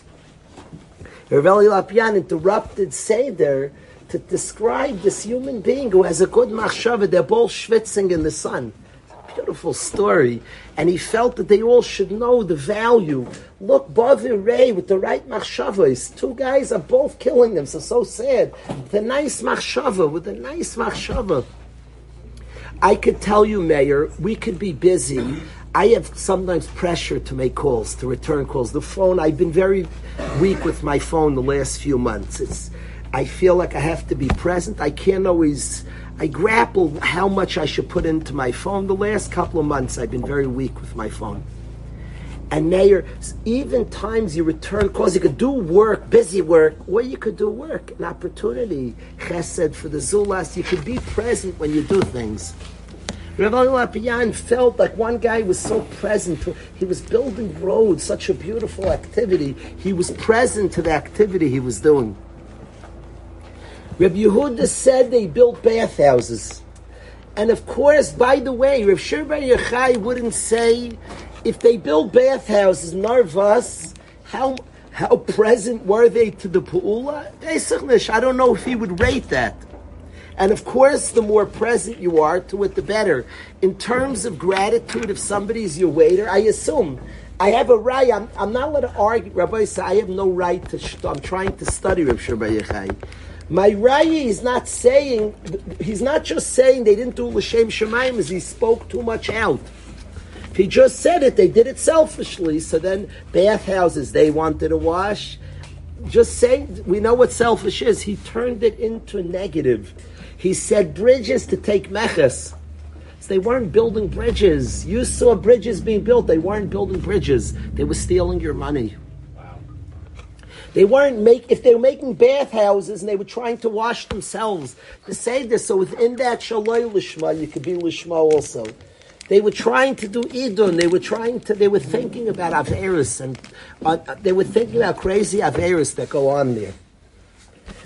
Raveli Lopian interrupted Seder to describe this human being who has a good machshava. They're both schwitzing in the sun. Beautiful story. And he felt that they all should know the value. Look, Bavir Ray with the right machshavas. Two guys are both killing them, so so sad. The nice machshava, with a nice machshava. I could tell you, Mayor, we could be busy. I have sometimes pressure to make calls, to return calls. The phone, I've been very weak with my phone the last few months. It's, I feel like I have to be present. I can't always, I grapple how much I should put into my phone. The last couple of months, I've been very weak with my phone. And Mayor, even times you return calls, you could do work, busy work, or you could do work, an opportunity, chesed for the zulas. You could be present when you do things. Rav Lopian felt like one guy was so present. He was building roads, such a beautiful activity. He was present to the activity he was doing. Rav Yehuda said they built bathhouses. And of course, by the way, Rav Shirba Yochai wouldn't say if they built bathhouses, Narvas, how How present were they to the Pu'ula? I don't know if he would rate that. And of course, the more present you are to it, the better. In terms of gratitude, if somebody's your waiter, I assume I have a right. I'm, I'm not allowed to argue. Rabbi said I have no right to. I'm trying to study Rav Shirba Yechai. My Raya is not saying. He's not just saying they didn't do l'shem shemayim as he spoke too much out. If he just said it, they did it selfishly. So then bathhouses they wanted to wash. Just saying, we know what selfish is. He turned it into negative. He said bridges to take meches. So they weren't building bridges. You saw bridges being built. They weren't building bridges. They were stealing your money. They weren't make if they were making bathhouses and they were trying to wash themselves. To say this, so within that shaloi lishma, you could be lishma also. They were trying to do idun. They were trying to. They were thinking about averis and uh, they were thinking about crazy averis that go on there.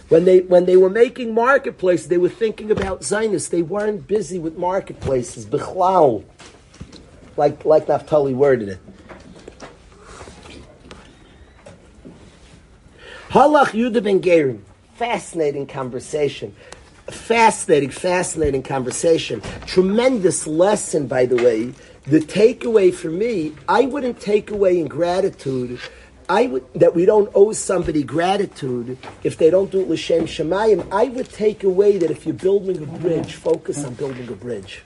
When they when they were making marketplaces, they were thinking about Zionists. They weren't busy with marketplaces. Bichlal, like like Naftali worded it. Halach Yudah ben Gerim. Fascinating conversation. Fascinating, fascinating conversation. Tremendous lesson, by the way. The takeaway for me, I wouldn't take away in gratitude I would that we don't owe somebody gratitude if they don't do it l'shem shemayim. I would take away that if you're building a bridge, focus on building a bridge.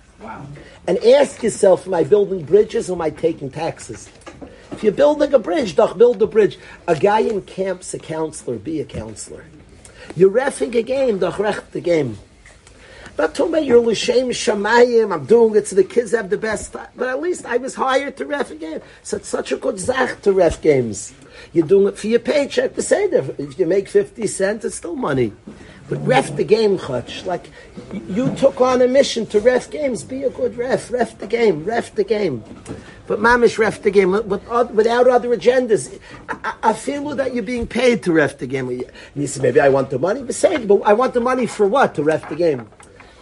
And ask yourself, am I building bridges or am I taking taxes? If you're building a bridge, doch build a bridge. A guy in camp's a counselor, be a counselor. You're refing a game, doch rech the game. I'm not about your l'shem shamayim. I'm doing it so the kids have the best. Time. But at least I was hired to ref a game. So it's such a good zach to ref games. You're doing it for your paycheck. The same. If you make fifty cents, it's still money. But ref the game, Chutch. Like you took on a mission to ref games. Be a good ref. Ref the game. Ref the game. But mamish ref the game without other agendas. I, I, feel that you're being paid to ref the game. You say maybe I want the money. But say, but I want the money for what? To ref the game.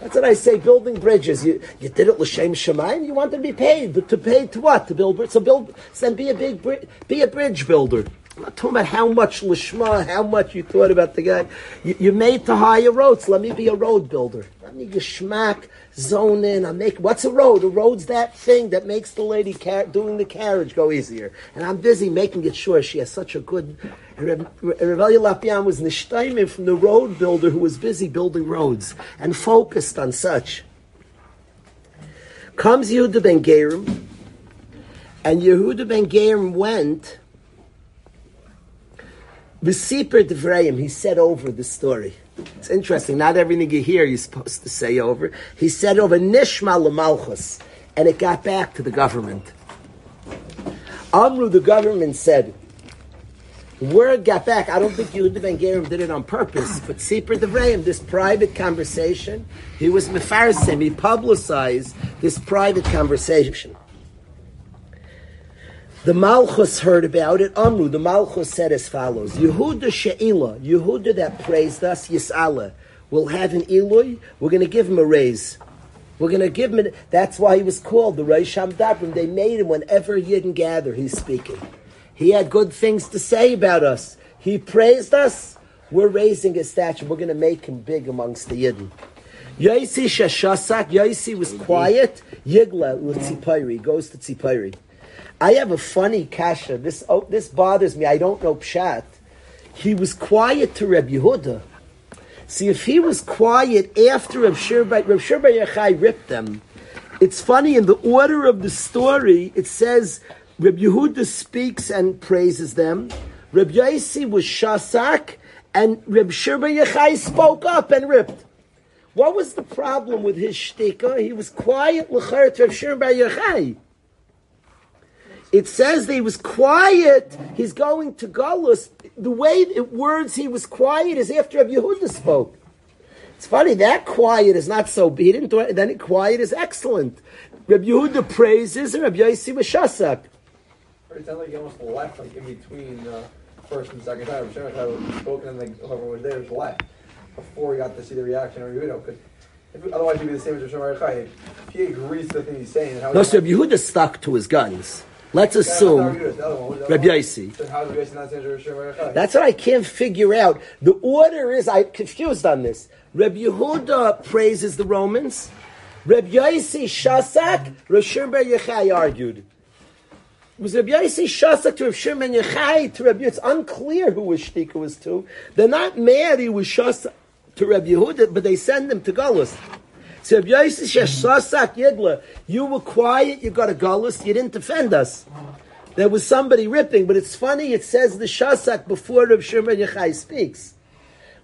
That's what I say. Building bridges. You you did it l'shem shemayim. You want to be paid, but to pay to what? To build. So build. So then be a big be a bridge builder. I'm not talking about how much lishma, how much you thought about the guy. You, you made to hire roads. Let me be a road builder. Let me geschmack, zone in. I make what's a road? A road's that thing that makes the lady car- doing the carriage go easier. And I'm busy making it sure she has such a good. Revelia Lopian was nishtayim from the road builder who was busy building roads and focused on such. Comes Yehuda ben Gerim, and Yehuda ben Gerim went V'siper Devrayim, he said over the story. It's interesting. Not everything you hear you're supposed to say over. He said over Nishma Lamalchus, and it got back to the government. Amru, the government said, word got back. I don't think Yehuda Ben Gerim did it on purpose, but Sipur Devrayim, this private conversation, he was mefarsim. He publicized this private conversation. The Malchus heard about it. Amru, the Malchus said as follows: Yehuda She'ila, Yehuda that praised us, Yisala, will have an Eloi. We're going to give him a raise. We're going to give him. A, that's why he was called the Reisham Dabrim. They made him whenever Yidden gather. He's speaking. He had good things to say about us. He praised us. We're raising his stature. We're going to make him big amongst the Yidden. Yaisi Shashasak. Yaisi was quiet. Yigla Tzipayri goes to Tzipayri. I have a funny kasha. This oh, this bothers me. I don't know pshat. He was quiet to Reb Yehuda. See, if he was quiet after Reb Shirba, Reb Shirba Yechai ripped them. It's funny in the order of the story. It says Reb Yehuda speaks and praises them. Reb Yaisi was shasak, and Reb Shirba Yechai spoke up and ripped. What was the problem with his shtika? He was quiet l'cher to Reb Shirba Yechai. It says that he was quiet. He's going to Galus. The way it words he was quiet is after Rabbi Yehuda spoke. It's funny that quiet is not so. He didn't it. Then quiet is excellent. Rabbi Yehuda praises and Rabbi Yossi was shasak. It sounds like he almost left, like in between uh, first and second time. Shem had spoken, and like whoever was there was left before he got to see the reaction of Yehuda. Because otherwise, he'd be the same as Rosh If he agrees to the thing he's saying, how no, so Rabbi Yehuda stuck to his guns. Let's assume Rabbi Rabbi? Yossi. Rabbi Rabbi That's what I can't figure out. The order is I'm confused on this. Rabbi Yehuda praises the Romans. Rabbi Yossi Shasak, Rav Shimon Bar Yochai argued. Was Rabbi Yossi Shasak to Rav Shimon Bar Yochai to Rabbi? It's unclear who was Shtika was to. They're not mad he was Shasak to Rabbi Yehuda, but they send him to Gullus. So Shasak Yidla, you were quiet, you got a Gullus, you didn't defend us. There was somebody ripping, but it's funny, it says the Shasak before Rav Shimon Yochai speaks.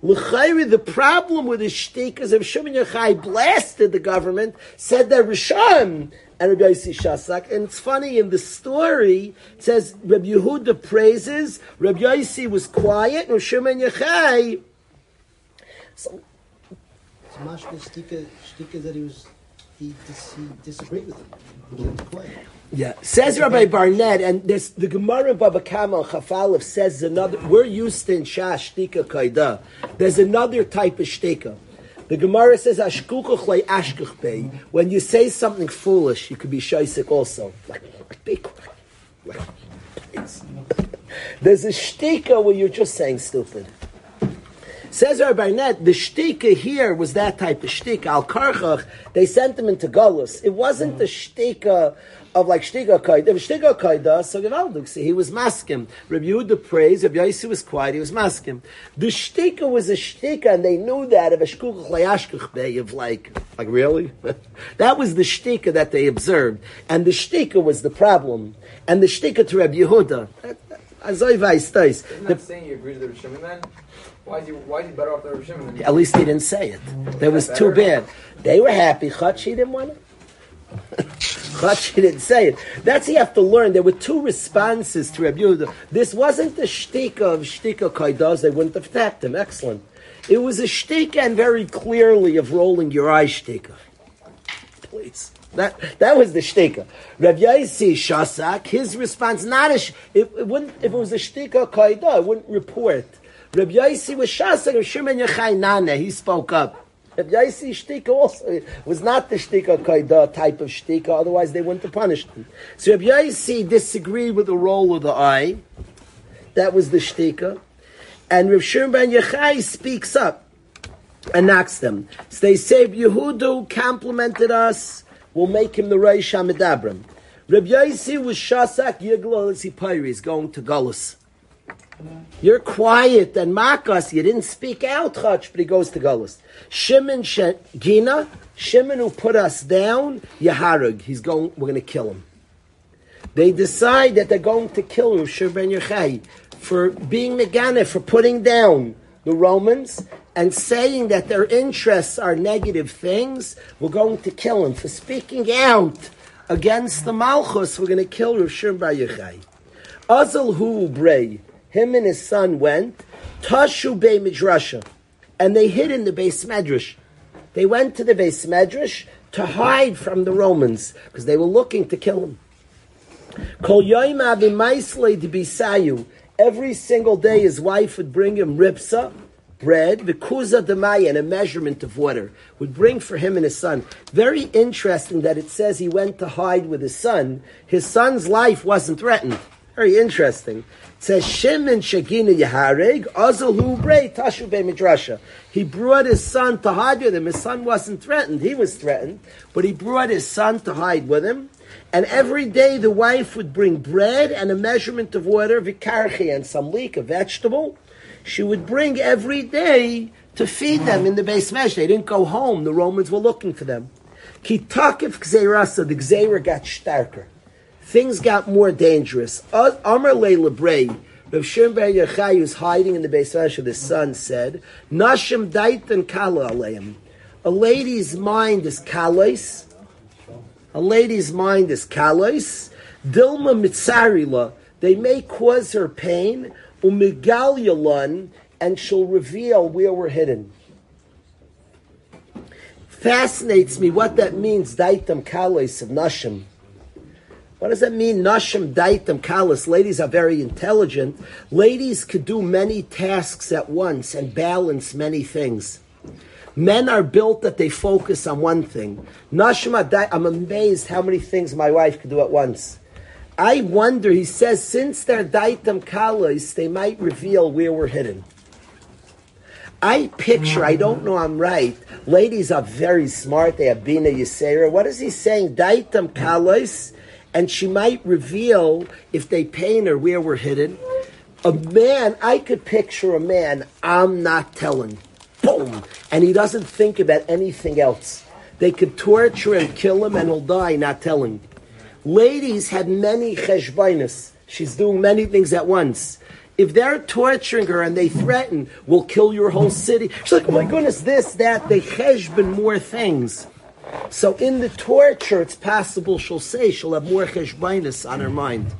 L'chayri, the problem with his shtick is Rav Shimon Yochai blasted the government, said they're Rishon, and Rabbi Yossi Shasak. And it's funny, in the story, it says Rabbi Yehuda praises, Rabbi Yossi was quiet, and Shimon Yochai, so So Mashka Shtika, Shtika that he was, he, dis, he disagreed with him. He kept quiet. Yeah, says Rabbi Barnett, and there's the Gemara in Baba Kama Chafalev says another. We're used in Shah Shtika Kaida. There's another type of shtika. The Gemara says Ashkukuch le Ashkuch Bey. When you say something foolish, you could be shaisik also. Like, be quiet. Like, please. There's a shtika where you're just saying stupid. Says Rabbi Barnett, the shtika here was that type of shtika. Al Karchach, they sent him into Gullus. It wasn't the shtika of like shtika kaida. If shtika kaida, so Gewaldig, see, he was maskim. Rabbi Yehuda praised, Rabbi Yossi was quiet, he was maskim. The shtika was a shtika, and they knew that of a shkuch layashkuch bay, of like, like really? that was the shtika that they observed. And the shtika was the problem. And the shtika to Rabbi Yehuda, Azoy Vaistais. Isn't that saying you agree to the Shimon then? Why is he, why is he better off than Rabbi Shimon? At least he didn't say it. That was too bad. They were happy. Chachi didn't want it. Chachi didn't say it. That's you have to learn. There were two responses to Rabbi Yehuda. This wasn't the shtika of shtika kaidas. They wouldn't have attacked him. Excellent. It was a shtika and very clearly of rolling your eye shtika. Please. That, that was the shtika. Rav Yaisi Shasak, his response, not a, sh- it, it wouldn't, if it was a shtika kaidah, it wouldn't report. Rav Yaisi was Shasak, Rav Shimon Yochai Nana, he spoke up. Rav Yaisi shtika also was not the shtika kaidah type of shtika, otherwise they wouldn't have punished him. So Rav Yaisi disagreed with the role of the eye. That was the shtika. And Rav Shimon ben Yochai speaks up and knocks them. So they say, Yehudu complimented us, we'll make him the Reish HaMedabrim. Reb Yaisi was Shasak Yigla Sipayri, going to Gullus. You're quiet and mock us. You didn't speak out, Chach, but he goes to Gullus. Shimon Gina, Shimon who put us down, Yaharug. He's going, we're going to kill him. They decide that they're going to kill Shir ben Yochai for being Megane, for putting down the Romans and saying that their interests are negative things. We're going to kill him for speaking out against the Malchus. We're going to kill Shir ben Yochai. Azal hu brei, him and his son went tashu be midrasha, and they hid in the base medrash. They went to the base medrash to hide from the Romans because they were looking to kill him. Kol yoyim avimaisle bisayu. Every single day, his wife would bring him ripsa, bread, vikuza demaya, and a measurement of water. Would bring for him and his son. Very interesting that it says he went to hide with his son. His son's life wasn't threatened. Very interesting. Says Shimon Shagina Yahareg Azalhu Brei Tashu Midrasha. He brought his son to hide with him. His son wasn't threatened. He was threatened, but he brought his son to hide with him. And every day the wife would bring bread and a measurement of water, vikarchi, and some leek, a vegetable. She would bring every day to feed them in the base mesh. They didn't go home. The Romans were looking for them. Kitakif gzeirasa, the gzeira got starker. Things got more dangerous. Amr le lebrei, Rav Shimon ben Yochai, who's hiding in the mesh of his son, said, Nashim daitan kala aleim. A lady's mind is kalos, a lady's mind is kalos. Dilma mitzarila. They may cause her pain. Umigalyalan, and she'll reveal where we're hidden. Fascinates me what that means. Daitam kalos of nashim. What does that mean? Nashim daitam kalos. Ladies are very intelligent. Ladies could do many tasks at once and balance many things. Men are built that they focus on one thing. Nashim, I'm amazed how many things my wife could do at once. I wonder, he says, since they're daitam kalos, they might reveal where we're hidden. I picture, I don't know I'm right, ladies are very smart, they have Bina Yisera. What is he saying? Daitam kalos, and she might reveal, if they paint her, where we're hidden. A man, I could picture a man, I'm not telling. Boom! And he doesn't think about anything else. They could torture and kill him and he'll die not telling. Ladies had many cheshbainis. She's doing many things at once. If they're torturing her and they threaten, we'll kill your whole city. She's like, oh my goodness, this, that. They cheshbon more things. So in the torture, it's possible she'll say she'll have more cheshbainis on her mind.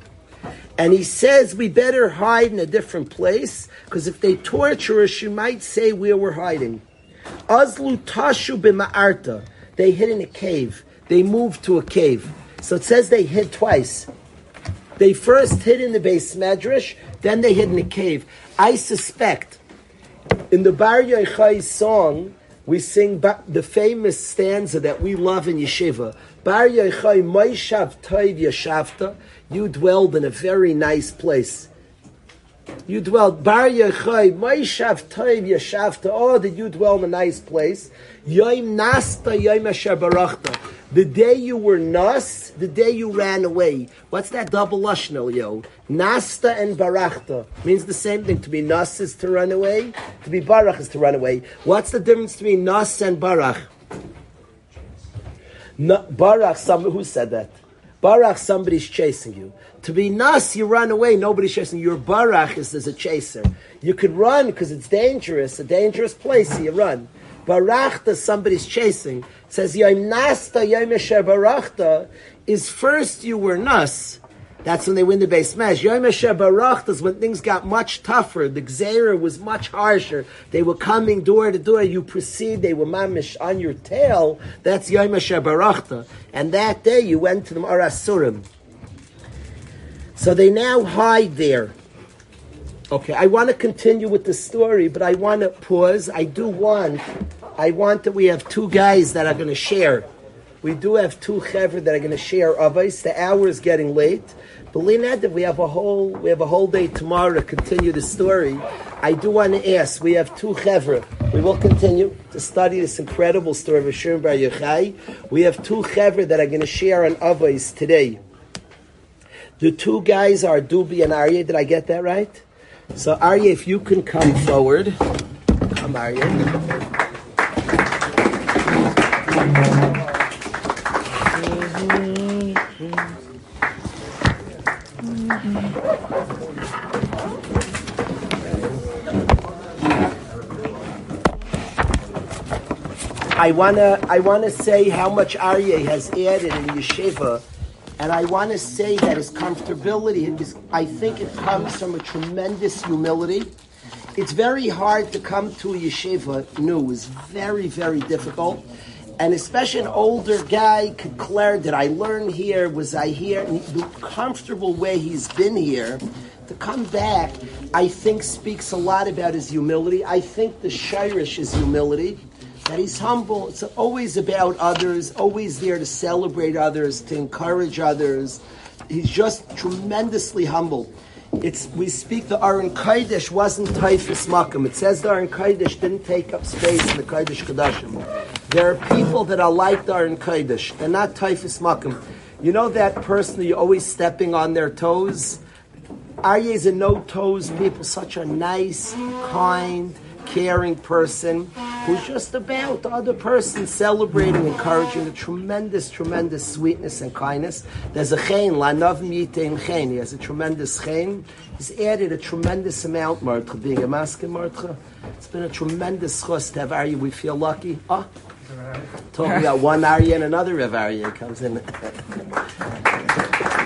And he says we better hide in a different place because if they torture us, she might say where we're hiding. Azlu tashu b'ma'arta. They hid in a cave. They moved to a cave. So it says they hid twice. They first hid in the base medrash, then they hid in a cave. I suspect in the Bar Yochai song, we sing the famous stanza that we love in yeshiva. Bar Yochai Moishav Toiv Yashavta. You dwelled in a very nice place. You dwelled Bar Yochai Moishav Toiv Yashavta. Oh, did you dwell in a nice place? Yoim Nasta Yoim Asher Barachta. The day you were nas, the day you ran away. What's that double lashon, yo? Nasta and barachta means the same thing. To be nas is to run away. To be barach is to run away. What's the difference between nas and barach? Barach, some, who said that? Barach, somebody's chasing you. To be nas, you run away, nobody's chasing you. Your barach is as a chaser. You could run because it's dangerous, a dangerous place, so you run. Barachta, somebody's chasing. Says Yom Nasta Yom Esher Barachta is first you were nas. That's when they win the base match. Yom Esher Barachta is when things got much tougher. The Gzera was much harsher. They were coming door to door. You proceed. They were mamish on your tail. That's Yom Esher Barachta. And that day you went to the Arasurim. So they now hide there. Okay, I want to continue with the story, but I want to pause. I do want, I want that we have two guys that are going to share. We do have two chevra that are going to share avos. The hour is getting late. Believe that we have a whole, we have a whole day tomorrow to continue the story. I do want to ask. We have two chevra. We will continue to study this incredible story of Hashem Bar Yochai. We have two chevra that are going to share on avos today. The two guys are Dubi and Aryeh. Did I get that right? So Aryeh, if you can come forward. Come Aryeh. I wanna I wanna say how much Aryeh has added in yeshiva, and I wanna say that his comfortability I think it comes from a tremendous humility. It's very hard to come to a yeshiva new. It's very very difficult, and especially an older guy could declare did I learn here? Was I here? And the comfortable way he's been here to come back, I think speaks a lot about his humility. I think the shirish is humility that he's humble. It's always about others, always there to celebrate others, to encourage others. He's just tremendously humble. It's we speak the Aron Kodesh wasn't Taifis Makam. It says the Aron Kodesh didn't take up space in the Kodesh Kodashim. There are people that are like the Aron Kodesh. They're not Taifis Makam. You know that person you're always stepping on their toes? Aryeh's a no toes people, such a nice, kind, caring person who's just about the other person celebrating, encouraging the tremendous, tremendous sweetness and kindness. There's a chen, lanav yitain chen. He has a tremendous chen. He's added a tremendous amount, Martha, being a maskin, Martha. It's been a tremendous chus to have. We feel lucky. Ah, talking about one Aryeh and another Aryeh comes in.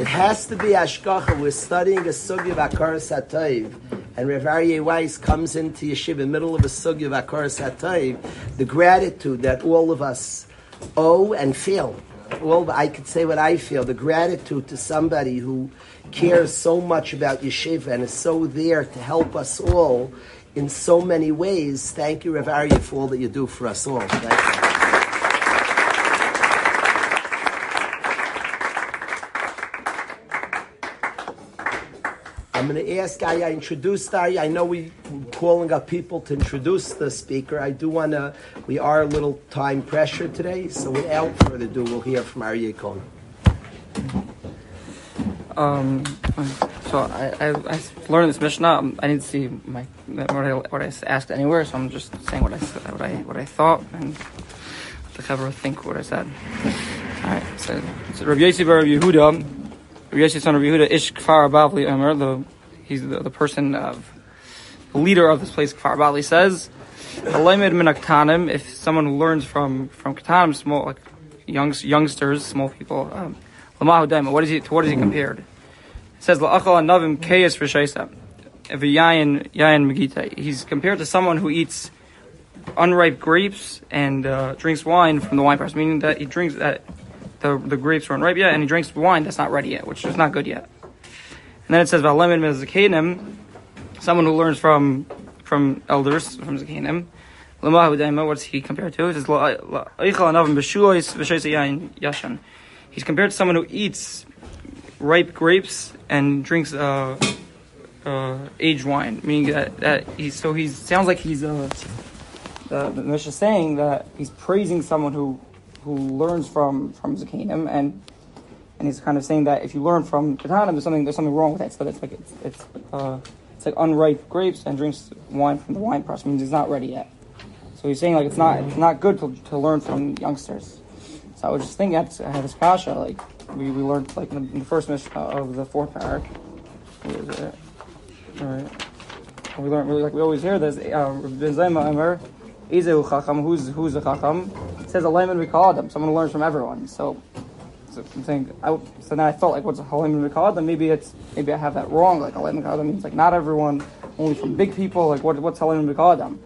It has to be Ashkacha. We're studying a sugya of Akar Satayv. And Rav Aryeh Weiss comes into yeshiva in the middle of a sugya of Akar Satayv. The gratitude that all of us owe and feel. Well, I could say what I feel. The gratitude to somebody who cares so much about yeshiva and is so there to help us all in so many ways. Thank you, Rav Aryeh, for all that you do for us all. I'm going to ask Aya, introduce Aya. I know we we're calling up people to introduce the speaker. I do want to, we are a little time pressure today, so without further ado, we'll hear from Aryeh Cohen. Um, so I, I, I learned this Mishnah. Um, I didn't see my what I, what I asked anywhere, so I'm just saying what I what I what I thought and the cover think what I said. All right. So, so Rabbi bar Rabbi Yehuda, Yossi son of Yehuda, Ish Kfar Bavli the he's the, the person of the leader of this place. Kfar Bavli says. If someone learns from from katanim, small like youngs, youngsters, small people. Um. What is he? To what is he compared? It says la'achal anavim kayas rishaysa. If a yayin yayin megita, he's compared to someone who eats unripe grapes and uh, drinks wine from the wine press, meaning that he drinks that the the grapes are ripe yet, and he drinks wine that's not ready yet, which is not good yet. And then it says v'alemin mezakanim, someone who learns from from elders from zakanim. What's he compared to? He's compared to someone who eats ripe grapes and drinks uh, uh, aged wine, meaning that, that he's so he sounds like he's uh, the, the Mishnah saying that he's praising someone who who learns from from Zakanim and and he's kind of saying that if you learn from Katanim, there's something there's something wrong with that. So it's like it's it's uh, it's like unripe grapes and drinks wine from the wine press means it's not ready yet. So he's saying like it's not it's not good to, to learn from youngsters. So I was just thinking, I had this kasha, like, we, we learned, like, in the, in the first mission of the fourth parak. It? Alright. We learned, really, like, we always hear this, uh, Emer, Chacham, who's, who's a Chacham? It says a layman we call them, someone who learns from everyone. So, so I'm saying, I, so then I felt like, what's a layman we call them? Maybe it's, maybe I have that wrong, like, a layman we call them means, like, not everyone, only from big people, like, what, what's a layman we call them?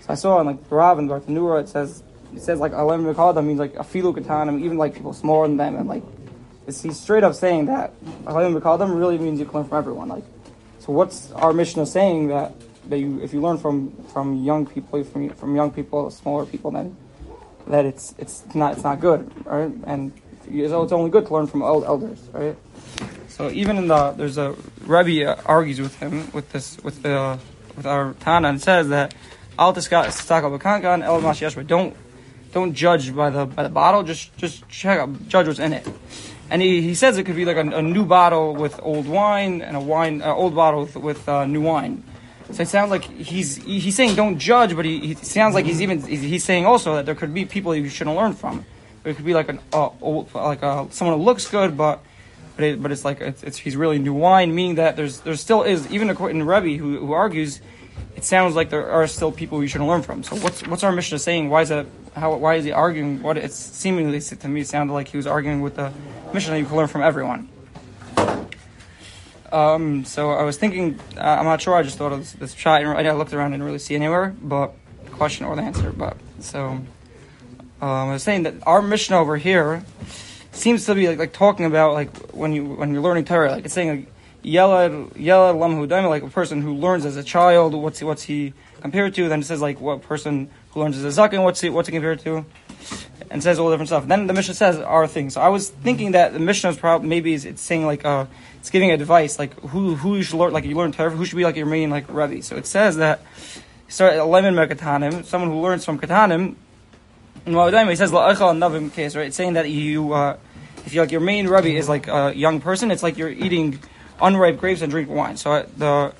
So I saw in, like, the Rav and Bartanura, it says, it says like alam mikada means like afilu katanim, even like people smaller than them, and like he's straight up saying that alam mikadam really means you can learn from everyone. Like, so what's our Mishnah saying that that you if you learn from from young people from from young people, smaller people, then that it's it's not it's not good, right? And it's only good to learn from old elders, right? So even in the there's a Rebbe argues with him with this with the with our Tana and says that al b'kankan el don't don't judge by the by the bottle. Just just check out, judge what's in it. And he, he says it could be like a, a new bottle with old wine and a wine uh, old bottle with, with uh, new wine. So it sounds like he's he's saying don't judge, but he, he sounds like he's even he's, saying also that there could be people you shouldn't learn from. It could be like an uh, like uh, someone who looks good, but but, it, but it's like it's, it's he's really new wine, meaning that there's there still is even according to Rebbe who, who argues, it sounds like there are still people you shouldn't learn from. So what's what's our Mishnah saying? Why is that? How why is he arguing? What it's seemingly to me sounded like he was arguing with the Mishnah that you can learn from everyone. Um, so I was thinking, uh, I'm not sure. I just thought of this, this shot. I looked around and didn't really see anywhere, but question or the answer. But so um, I was saying that our mission over here seems to be like, like talking about like when you when you're learning Torah, like it's saying like yelad lam hudaim, like a person who learns as a child. What's he, what's he compared to? Then it says like what person who learns as a zaken. What's he what's he compared to? And says all different stuff. then the Mishnah says our thing. So I was thinking that the Mishnah is probably maybe it's, saying like uh it's giving advice like who who you should learn like you learn Torah who should be like your main like Rebbe. So it says that start at lemon mekatanim someone who learns from katanim. And he says la'achal navim case right. It's saying that you uh, if you like your main Rebbe is like a young person, it's like you're eating unripe grapes and drinking wine. So the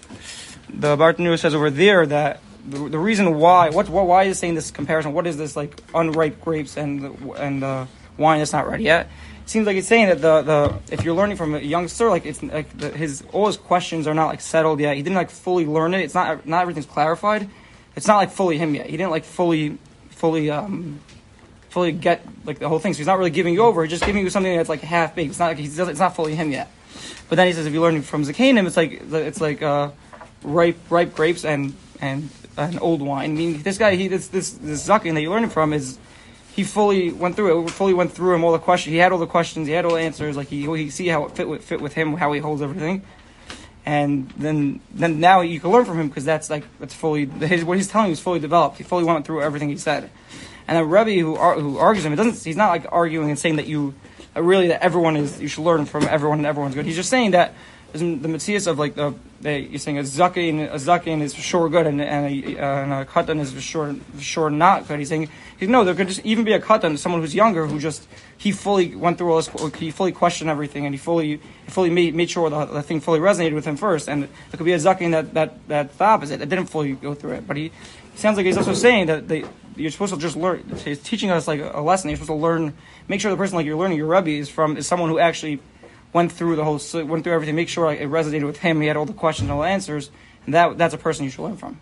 the Bartanura says over there that the, the reason why what, what why is saying this comparison? What is this like unripe grapes and and uh, wine that's not ready yet? It seems like it's saying that the, the if you're learning from a youngster, like it's like the, his all his questions are not like settled yet. He didn't like fully learn it. It's not not everything's clarified. It's not like fully him yet. He didn't like fully fully um fully get like the whole thing. So he's not really giving you over. He's just giving you something that's like half baked. It's not like he's it's not fully him yet. But then he says if you're learning from Zakanim, it's like it's like uh, ripe ripe grapes and and an old wine. I mean, this guy, he this this this Zakin that you're learning from is he fully went through it. Fully went through him all the questions. He had all the questions. He had all the answers. Like he he see how it fit with fit with him, how he holds everything. And then then now you can learn from him because that's like that's fully his, what he's telling you is fully developed. He fully went through everything he said. And then Rebbe who who argues him, it doesn't. He's not like arguing and saying that you really that everyone is you should learn from everyone and everyone's good. He's just saying that there's the Matthias of like the they, you're saying a zakin a zakin is for sure good and and a, uh, and a katan is for sure for sure not good. He's saying he's, no, there could just even be a katan, someone who's younger who just he fully went through all this, he fully questioned everything and he fully he fully made, made sure the, the thing fully resonated with him first. And there could be a zakin that that that the opposite that didn't fully go through it, but he. It sounds like he's also saying that they, you're supposed to just learn. He's teaching us like a lesson. You're supposed to learn. Make sure the person like you're learning your rebbe is from is someone who actually went through the whole went through everything. Make sure it resonated with him. He had all the questions, and all the answers, and that that's a person you should learn from.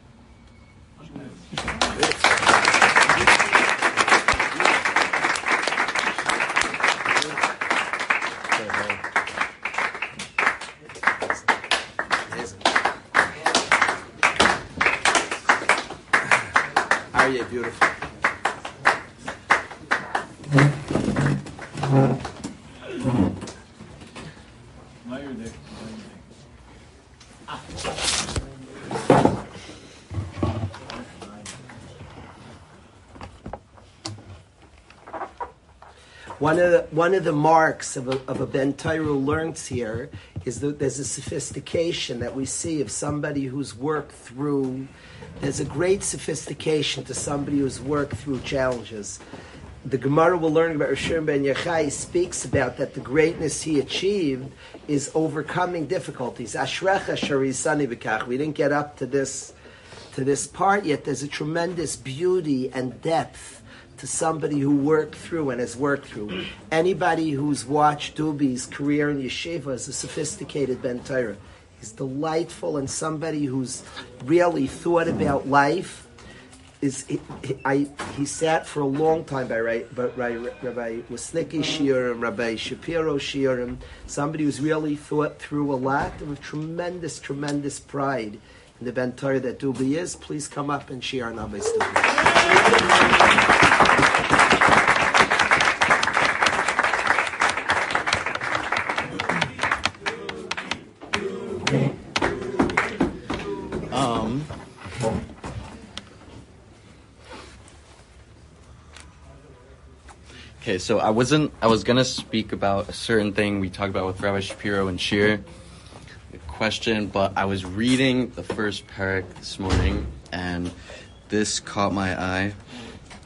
Aryeh, beautiful. One of the, one of the marks of a, of a Ben Torah learns here is that there's a sophistication that we see of somebody who's worked through. There's a great sophistication to somebody who's worked through challenges. The Gemara will learn about Rishon Ben Yechai speaks about that the greatness he achieved is overcoming difficulties. Ashrecha sharisani b'kach. We didn't get up to this to this part yet. There's a tremendous beauty and depth to somebody who worked through and has worked through. Anybody who's watched Dubi's career in yeshiva is a sophisticated Ben Torah. He's delightful and somebody who's really thought about life. Is he, I, he sat for a long time by, by Rabbi Wasnicki Shiurim, Rabbi Shapiro Shiurim, somebody who's really thought through a lot of tremendous, tremendous pride in the Ben Torah that Dubi is. Please come up and share an Abbas Okay, so I wasn't. I was gonna speak about a certain thing we talked about with Rabbi Shapiro and Shir. The question, but I was reading the first parak this morning, and this caught my eye,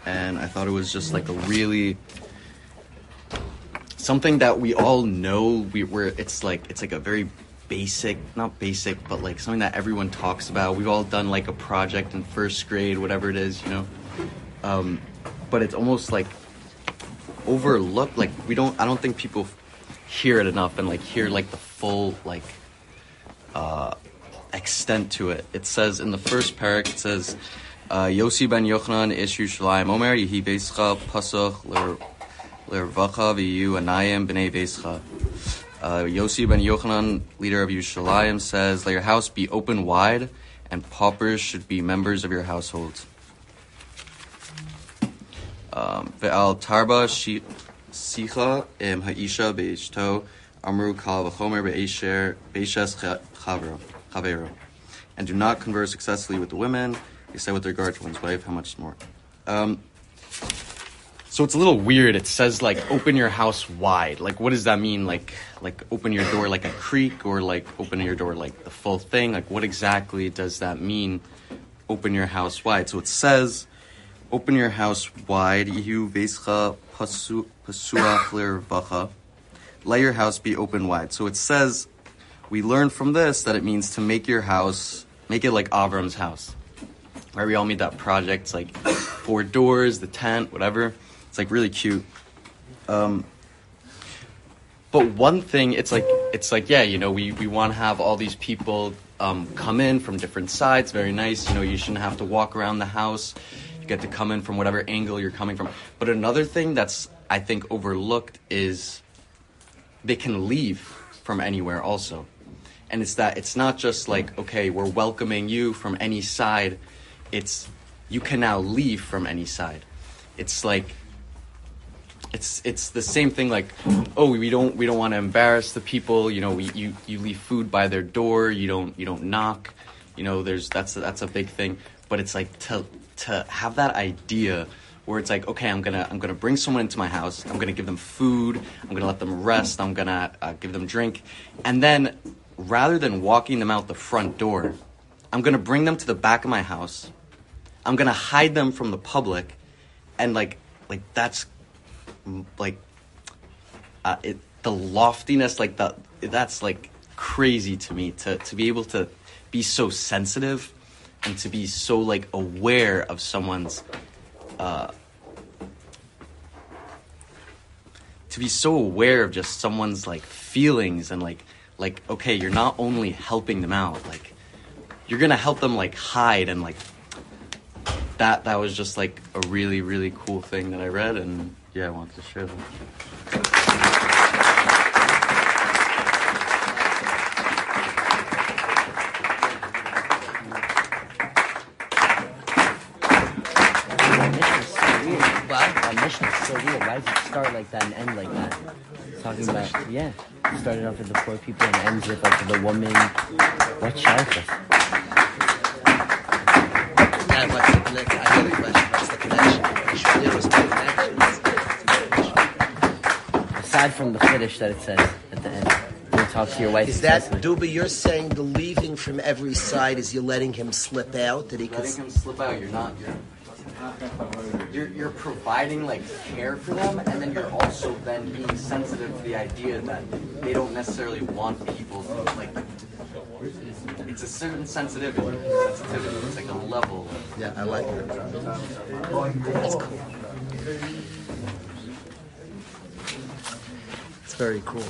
and I thought it was just like a really something that we all know. We were. It's like it's like a very basic, not basic, but like something that everyone talks about. We've all done like a project in first grade, whatever it is, you know. Um, but it's almost like overlooked. Like we don't. I don't think people hear it enough and like hear like the full like uh, extent to it. It says in the first parak, it says. Uh, Yossi ben Yochanan ish Yerushalayim Omer Yehi Beischa Pasach Lervacha V'yu Anayim B'nei Beischa uh, Yossi ben Yochanan, leader of Yerushalayim, says, Let your house be open wide, and paupers should be members of your household. And do not converse excessively with the women, except with regard to one's wife, how much more. Um, so it's a little weird. It says like open your house wide. Like what does that mean? Like like open your door like a creek or like open your door like the full thing? Like what exactly does that mean? Open your house wide. So it says open your house wide. Yehu vescha pasu pasuach. Let your house be open wide. So it says we learn from this that it means to make your house make it like Avram's house. Right? We all made that project. It's like four doors, the tent, whatever. It's like really cute. Um, but one thing, it's like it's like yeah, you know, we we want to have all these people um, come in from different sides. Very nice. You know, you shouldn't have to walk around the house. Get to come in from whatever angle you're coming from. But another thing that's I think overlooked is they can leave from anywhere also. And it's that it's not just like okay, we're welcoming you from any side. It's you can now leave from any side. It's like it's it's the same thing like oh we don't we don't want to embarrass the people you know we, you you leave food by their door you don't you don't knock you know there's that's that's a big thing but it's like to to have that idea where it's like okay i'm gonna i'm gonna bring someone into my house i'm gonna give them food i'm gonna let them rest i'm gonna uh, give them drink and then rather than walking them out the front door, I'm gonna bring them to the back of my house. I'm gonna hide them from the public, and like, like that's, like, uh, it, the loftiness, like the that's like crazy to me to to be able to be so sensitive and to be so like aware of someone's uh, to be so aware of just someone's like feelings and like like okay you're not only helping them out like you're gonna help them like hide and like that that was just like a really really cool thing that i read and yeah i wanted to share that like that and end like that? Talking about, yeah. It started off with the poor people and ends with like the woman. What? Yeah, what's the connection? I get a question. What's the connection? There was connection. Aside from the finish that it says at the end. You talk to your wife. Is that Duba? You're saying the leaving from every side is you're letting him slip out that he could. letting him slip out you're not you're you're, you're providing like care for them and then you're also then being sensitive to the idea that they don't necessarily want people to like it's a certain sensitivity sensitivity it's like a level Yeah, I like it. That's cool. It's very cool.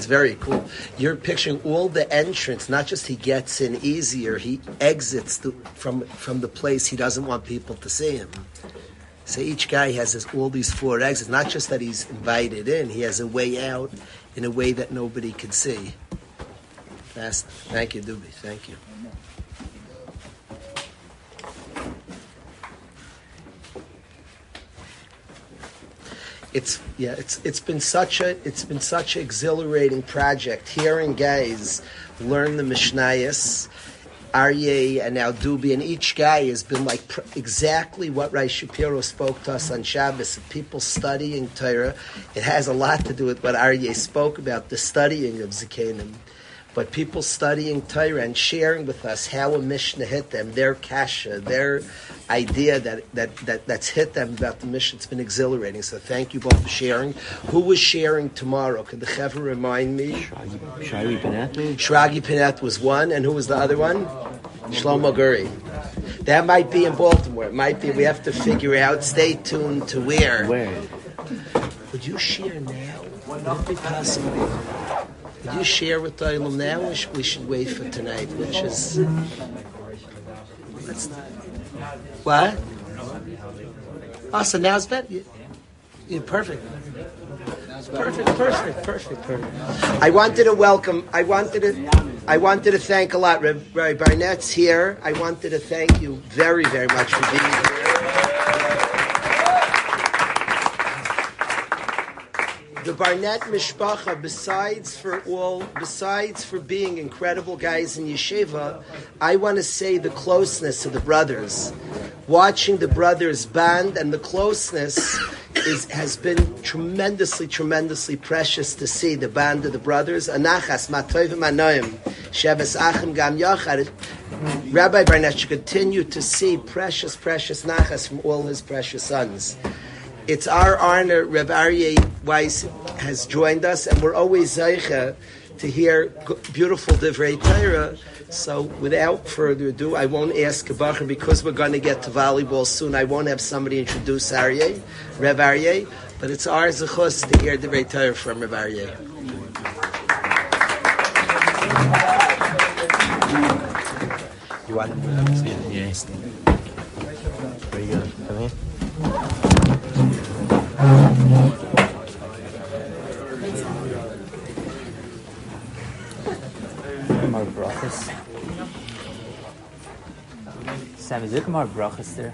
That's very cool. You're picturing all the entrance, not just he gets in easier, he exits the, from from the place he doesn't want people to see him. So each guy has his, all these four exits. Not just that he's invited in, he has a way out in a way that nobody can see. Fast. Thank you, Dubi. Thank you. It's yeah, it's it's been such a it's been such an exhilarating project. Hearing guys learn the Mishnayos, Aryeh and now Dubi, and each guy has been like pr- exactly what Rai Shapiro spoke to us on Shabbos. People studying Torah, it has a lot to do with what Aryeh spoke about the studying of Zakanim. But people studying Torah and sharing with us how a Mishnah hit them, their kasha, their idea that, that, that that's hit them about the Mishnah, it's been exhilarating. So thank you both for sharing. Who was sharing tomorrow? Could the Chevra remind me? Shragi Panet? Shragi Pinet was one, and who was the other one? Shlomo Guri. That might be in Baltimore. It might be. We have to figure out. Stay tuned to where. Where? Would you share now? Would it be possible? Would you share with the Olam now, or we should wait for tonight, which is... Let's, what? Oh, now's better. You- You're perfect. Perfect, perfect, perfect, perfect. I wanted to welcome. I wanted to. I wanted to thank a lot. Rabbi Barnett's here. I wanted to thank you very, very much for being here. The Barnett Mishpacha, besides for all, besides for being incredible guys in yeshiva, I want to say the closeness of the brothers. Watching the brothers band and the closeness is has been tremendously, tremendously precious to see the band of the brothers. Anachas sheves achim gam yachad. Rabbi Barnett should continue to see precious, precious nachas from all his precious sons. It's our honor, Reb Aryeh Weiss has joined us, and we're always zeicha to hear beautiful divrei Torah. So, without further ado, I won't ask Kabacher because we're going to get to volleyball soon. I won't have somebody introduce Aryeh, Reb Aryeh, but it's our zechus to hear divrei Torah from Reb Aryeh. You want? Come here. More brachas. Sam, is there more brachas there?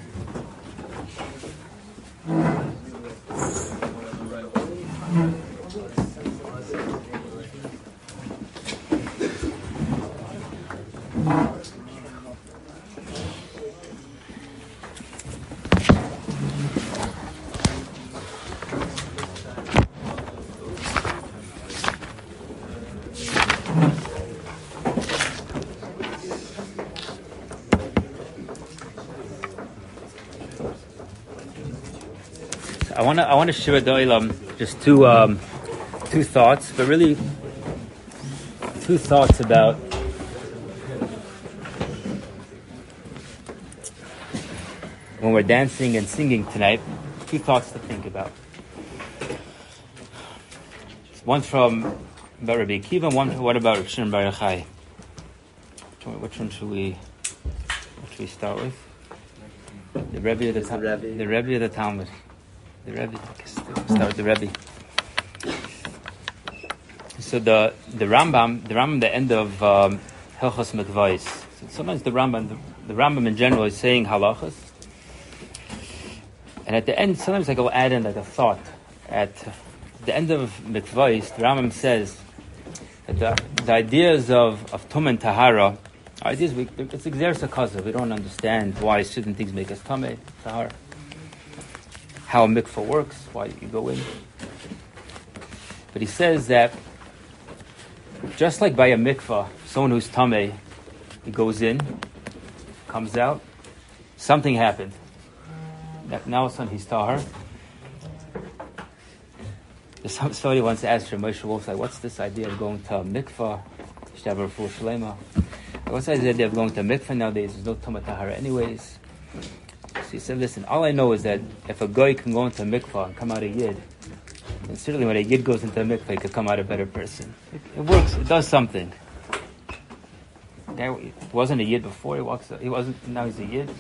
Want to I want to share with the Olam just two um, two thoughts, but really two thoughts about when we're dancing and singing tonight. Two thoughts to think about. One from about Rabbi Akiva, one what about Rav Shimon Bar Yochai? Which one, which one should we what should we start with? The Rebbe of the, Ta- the Rebbe of the Talmud. The Rebbe. Start with the Rebbe. So the the Rambam, the Rambam, the end of um, Hilchos. So sometimes the Rambam, the, the Rambam in general is saying halachas, and at the end, sometimes I go add in like a thought. At the end of Mikvais, the Rambam says that the, the ideas of of Tum and Tahara, ideas we, it's kaza. We don't understand why certain things make us Tameh, Tahara how a mikvah works, why you go in. But he says that just like by a mikvah, someone who's tameh, he goes in, comes out, something happened. Now all of a sudden he's tahar. Somebody once asked her, Moshe Wolf, like, what's this idea of going to a mikvah? Shtaber full shlema. What's the idea of going to a mikvah nowadays? There's no tamah tahara anyways. So he said, listen, all I know is that if a guy can go into a mikvah and come out a yid, and certainly when a yid goes into a mikvah, he could come out a better person. It, it works. It does something. Guy wasn't a yid before. He walks. He wasn't. Now he's a yid.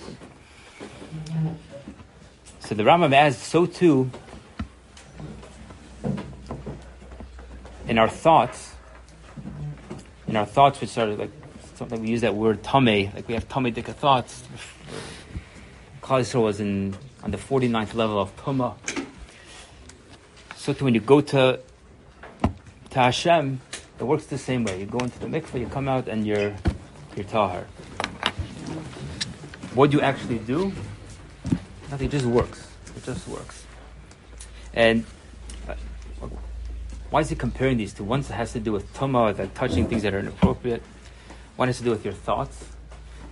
So the Rambam adds, so too, in our thoughts, in our thoughts, which are like something we use that word tame, like we have tame dika thoughts. Klal was in on the 49th level of Tuma. So when you go to to Hashem, it works the same way. You go into the mikveh, you come out, and you're you're tahar. What do you actually do? Nothing. It just works. It just works. And uh, why is he comparing these two? One has to do with tuma, like touching things that are inappropriate. One has to do with your thoughts.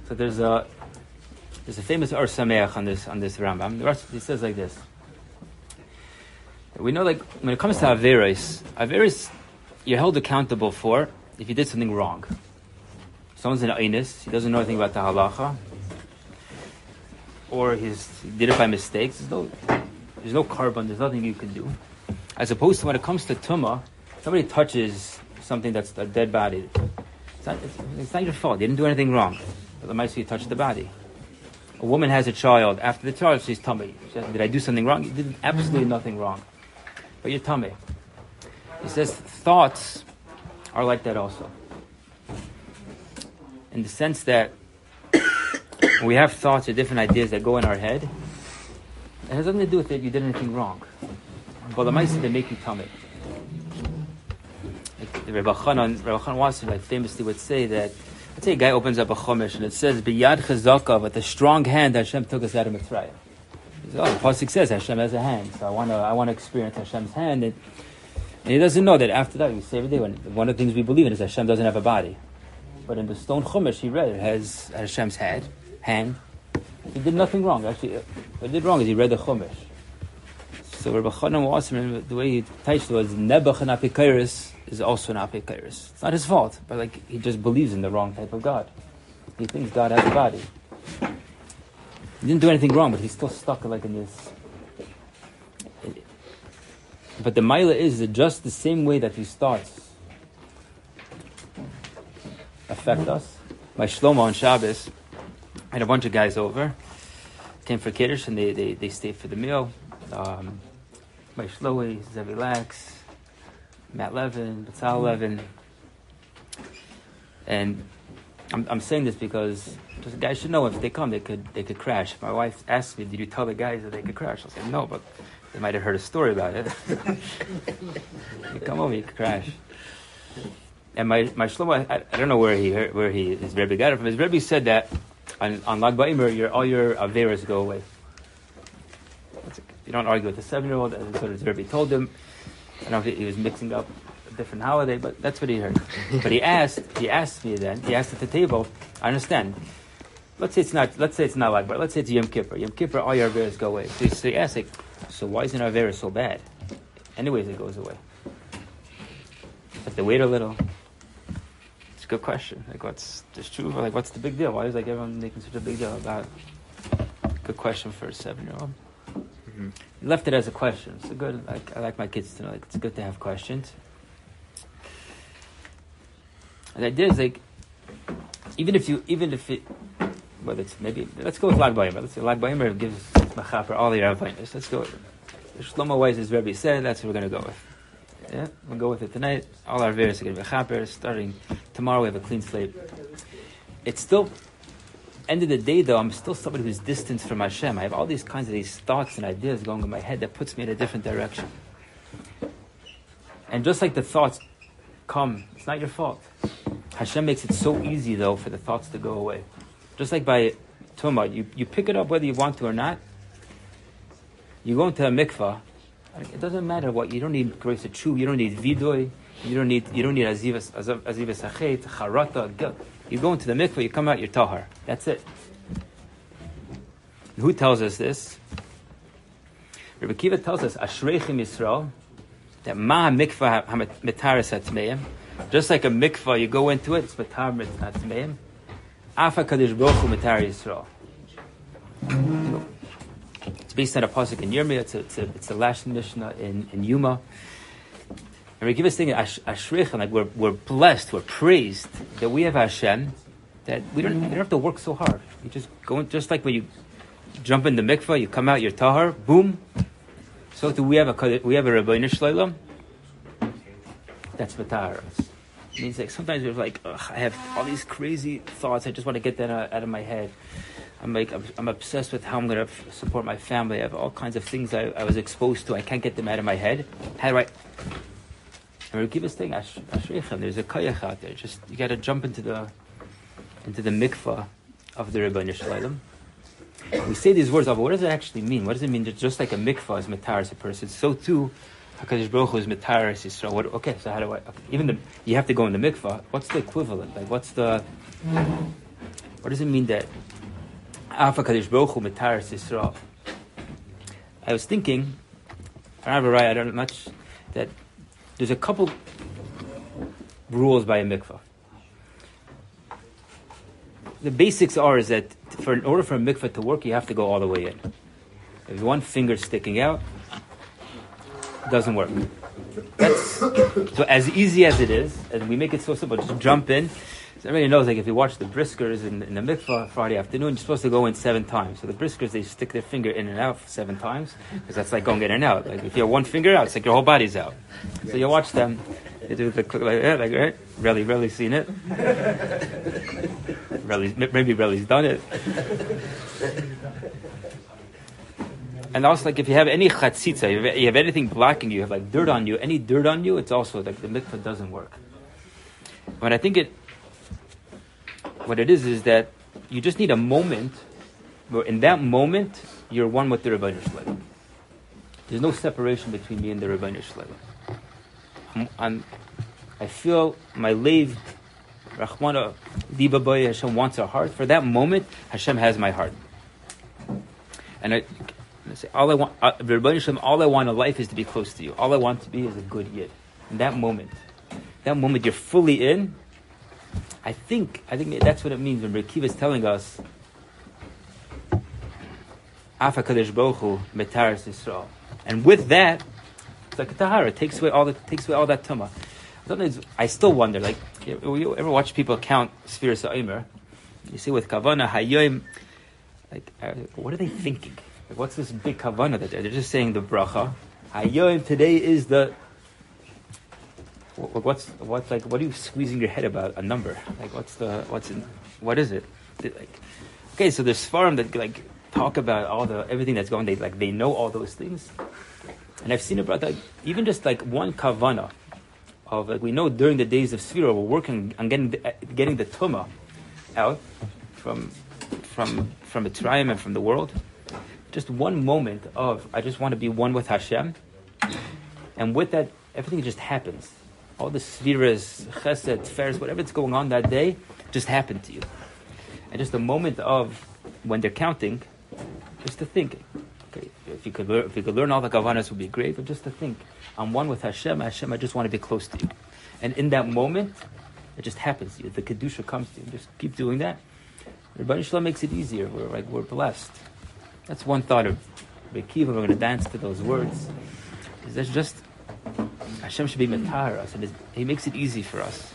So there's a there's a famous Or Sameach on this on this Rambam. The says like this. We know, like when it comes to Averis, Averis, you're held accountable for if you did something wrong. Someone's an Ainis, he doesn't know anything about the halacha, or he's, he did it by mistakes. There's no, there's no korban. There's nothing you can do. As opposed to when it comes to tuma, somebody touches something that's a dead body. It's not, it's, it's not your fault. You didn't do anything wrong. But the might you touched the body. A woman has a child. After the child, she's tummy. She says, Did I do something wrong? You did absolutely nothing wrong. But you're tummy. He says thoughts are like that also. In the sense that we have thoughts or different ideas that go in our head. It has nothing to do with it you did anything wrong. But the mice they make you tummy. Like the Rebbe Chanan, Rebbe Chanan Wasser, like famously would say that Let's say a guy opens up a chumash and it says biyad chazaka with a strong hand that Hashem took us out of Mitzrayim. Oh, the pasuk says Hashem has a hand, so I want to I want to experience Hashem's hand, and, and he doesn't know that after that we say every day when one of the things we believe in is Hashem doesn't have a body, but in the stone chumash he read it has Hashem's head, hand. He did nothing wrong. Actually, uh, what he did wrong is he read the chumash. So Rabbi Chanan Wasserman, the way he touched was Nebuch and Apikairis is also an Apikairis. It's not his fault, but like he just believes in the wrong type of God. He thinks God has a body. He didn't do anything wrong, but he's still stuck like in this. But the Maila is that just the same way that these thoughts affect us. My Shlomo on Shabbos, had a bunch of guys over, came for Kiddush, and they, they, they stayed for the meal. Um, my Shloe, Zevi Lax, Matt Levin, Batal Levin. And I'm, I'm saying this because just guys should know if they come, they could they could crash. My wife asked me, "Did you tell the guys that they could crash?" I said, "No, but they might have heard a story about it. you come over, you could crash." And my my Shlomo, I, I don't know where he heard, where he his Rebbe got it from. His Rebbe said that on, on Lag BaOmer, your all your averas go away. You don't argue with a seven year old. That's what his Rebbe told him. I don't know if he was mixing up a different holiday, but that's what he heard. but he asked, he asked me then, he asked at the table, I understand. Let's say it's not, let's say it's not like, but let's say it's Yom Kippur. Yom Kippur, all your Averas go away. So he, so he asked, like, so why isn't Avera so bad? Anyways, it goes away. But they wait a little. It's a good question. Like, what's, just true, like, what's the big deal? Why is like everyone making such a big deal about Good question for a seven You left it as a question. A good. Like, I like my kids to know. Like, it's good to have questions. And the idea is like, even if you, even if it, whether it's maybe, let's go with Lag BaOmer. Let's say Lag BaOmer gives Machaper all your Avonis. Let's go. Shlomo Weiss, Rebbe said, that's what we're going to go with. Yeah, we'll go with it tonight. All our various are going to be Chaper. Starting tomorrow, we have a clean slate. It's still, end of the day though, I'm still somebody who's distant from Hashem. I have all these kinds of these thoughts and ideas going in my head that puts me in a different direction. And just like the thoughts come, it's not your fault. Hashem makes it so easy though for the thoughts to go away. Just like by Tumah, you, you pick it up whether you want to or not. You go into a mikvah, it doesn't matter what, you don't need grace of true, you don't need vidoy, you don't need, you don't need azivas, azivas achet, charata, guilt. You go into the mikvah, you come out, you're tahar. That's it. And who tells us this? Rabbi Akiva tells us, Ashreichem Yisrael, that ma mikvah ha-mitaris ha-tmeim, just like a mikvah, you go into it, it's mitar ha-tmeim, afa kadosh baruch hu mitar Yisrael. It's based on a pasuk in Yirmiyah, it's, a, it's, it's the last Mishnah in, in Yuma. And we give us thing, Ash- Ashreichem, like we're, we're blessed, we're praised that we have Hashem, that we don't, we don't have to work so hard. You just go, just like when you jump in the mikvah, you come out, you're tahar, boom. So do we have a we have a Rabbeinu Shloim? That's Matar. It means like sometimes we're like, I have all these crazy thoughts. I just want to get that out, of my head. I'm like, I'm, I'm obsessed with how I'm going to support my family. I have all kinds of things I, I was exposed to. I can't get them out of my head. How do I? Keep this thing, Ash- Ashreichem. There's a kayach out there. Just you got to jump into the into the mikvah of the Rebbeinu Shloim. We say these words, but what does it actually mean? What does it mean that just like a mikvah is mataris a person, so too Hakadosh Baruch Hu is mataris Yisrael. What? Okay, so how do I? Okay, even the you have to go in the mikvah. What's the equivalent? Like, what's the? What does it mean that Af Hakadosh Baruch Hu mataris Yisrael? I was thinking, I don't a right. I don't know much that there's a couple rules by a mikvah. The basics are is that for in order for a mikvah to work, you have to go all the way in. If one finger sticking out, doesn't work. That's so as easy as it is, and we make it so simple. Just jump in. So everybody knows, like if you watch the briskers in, in the mikvah Friday afternoon, you're supposed to go in seven times. So the briskers they stick their finger in and out seven times because that's like going in and out. Like if you have one finger out, it's like your whole body's out. So you watch them. They do the click like that, like right. Really, really seen it. Really, maybe really's done it. And also, like if you have any chatzitza, you have, you have anything blocking you, you have like dirt on you, any dirt on you, it's also like the mikvah doesn't work. But I think it, what it is, is that you just need a moment where in that moment you're one with the Rebbeinu Shloim. There's no separation between me and the Rebbeinu Shloim. I'm, I'm, I feel my lave, Rachmana, Diba Boy, Hashem wants our heart. For that moment, Hashem has my heart. And I, I say, all I want, uh, Rebbeinu Shalom, all I want in life is to be close to you. All I want to be is a good yid. In that moment, that moment you're fully in. I think, I think that's what it means when Rekiva is telling us, Afa Baruch Metaris Yisrael. And with that, it's like a tahara. It takes away all the takes away all that tumah. Sometimes I still wonder, like, you, you ever watch people count Sefiras Omer? You see with kavana hayoim, like, uh, what are they thinking? Like, what's this big kavana that they're, they're just saying the bracha? Hayoim today is the. What, what's what's like? What are you squeezing your head about a number? Like, what's the what's in, what is it? Like, okay, so there's farm that like talk about all the everything that's going. They like they know all those things. And I've seen it, like even just like one kavana, of like we know during the days of Sphira, we're working on getting the, getting the tuma out from from from Mitzrayim and from the world. Just one moment of I just want to be one with Hashem, and with that, everything just happens. All the Sfiras, Chesed, Tiferes, whatever it's going on that day, just happened to you. And just a moment of when they're counting, just to think, okay, if you could learn, if you could learn all the kavanas would be great, but just to think, I'm one with Hashem, Hashem, I just want to be close to you. And in that moment, it just happens to you. The Kedusha comes to you. Just keep doing that. Rabbi Shalom makes it easier. We're like, we're blessed. That's one thought of Rekiva. We're going to dance to those words. Is that just Hashem should be matar us, and He makes it easy for us.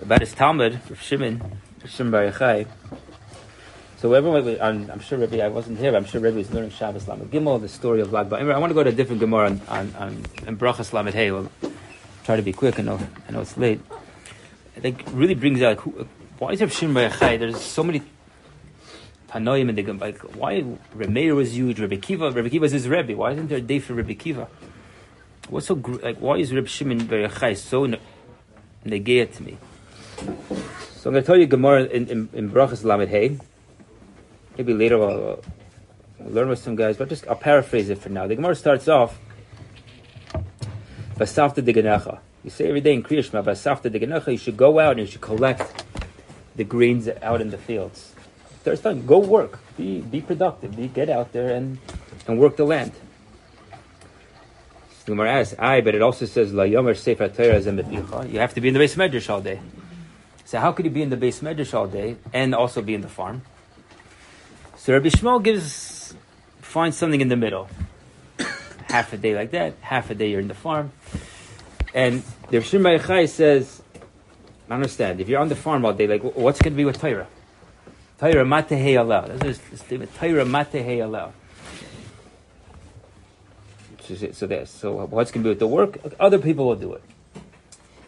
About his Talmud, Rav Shimon, Rav Shimon Bar Yochai. So everyone, I'm, I'm sure Rabbi, I wasn't here, but I'm sure Rabbi was learning Shabbos Lamed Gimel, the story of Lag BaOmer. I want to go to a different Gemara on, on, on, on Brachas Lamed Hey. We'll try to be quick, I know, I know it's late. I think really brings out, who, why is Rav Shimon Bar Yochai, there's so many Tanoim in the Gemara, like, why Remeir was huge, Rabbi Akiva, Rabbi Akiva is his Rebbe, why isn't there a day for Rabbi Akiva? What's so, like, why is Rabbi Shimon Bar Yochai so ne- to me? So I'm going to tell you Gemara in, in, in Brachas Lamed Hey. Maybe later I'll, I'll learn with some guys, but just I'll paraphrase it for now. The Gemara starts off, Basafta Diganecha. You say every day in Kriya Shema, Basafta Diganecha, you should go out and you should collect the grains out in the fields. There's time, go work, be be productive, be get out there and and work the land. Gemara asks, "Aye," but it also says La Yomer Sefer Torah. You have to be in the beis medrash all day. So how could you be in the beis medrash all day and also be in the farm? So Rabbi Yishmael gives finds something in the middle. half a day like that, half a day you're in the farm. And the Rishon says, I understand, if you're on the farm all day, like what's going to be with Torah? Torah matehei alel. The statement. Torah alel. So there's so what's going to be with the work? Other people will do it.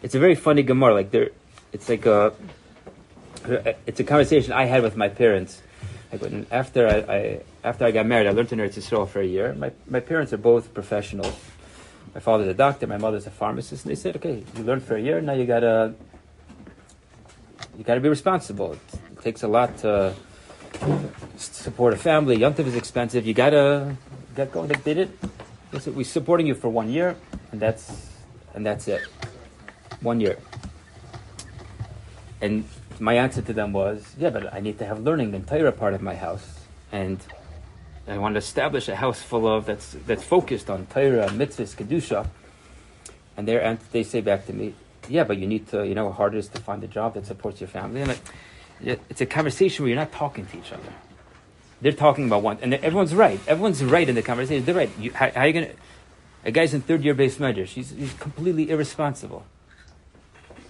It's a very funny Gemara. Like there, it's like a, it's a conversation I had with my parents. Like when, after I, I after I got married, I learned to nurse Israel for a year. My my parents are both professionals. My father's a doctor. My mother's a pharmacist. And they said, okay, you learned for a year. Now you gotta you gotta be responsible. It, it takes a lot to support a family. Yontiv is expensive. You gotta get going. They did it. Said, we're supporting you for one year, and that's and that's it. One year. And my answer to them was, yeah, but I need to have learning the Torah part of my house, and I want to establish a house full of that's that's focused on Torah, mitzvahs, kedusha. And they and they say back to me, yeah, but you need to, you know, how hard it is to find a job that supports your family. And like, it's a conversation where you're not talking to each other. They're talking about one, and everyone's right. Everyone's right in the conversation. They're right. You, how, how are you gonna? A guy's in third year beis medrash. He's, he's completely irresponsible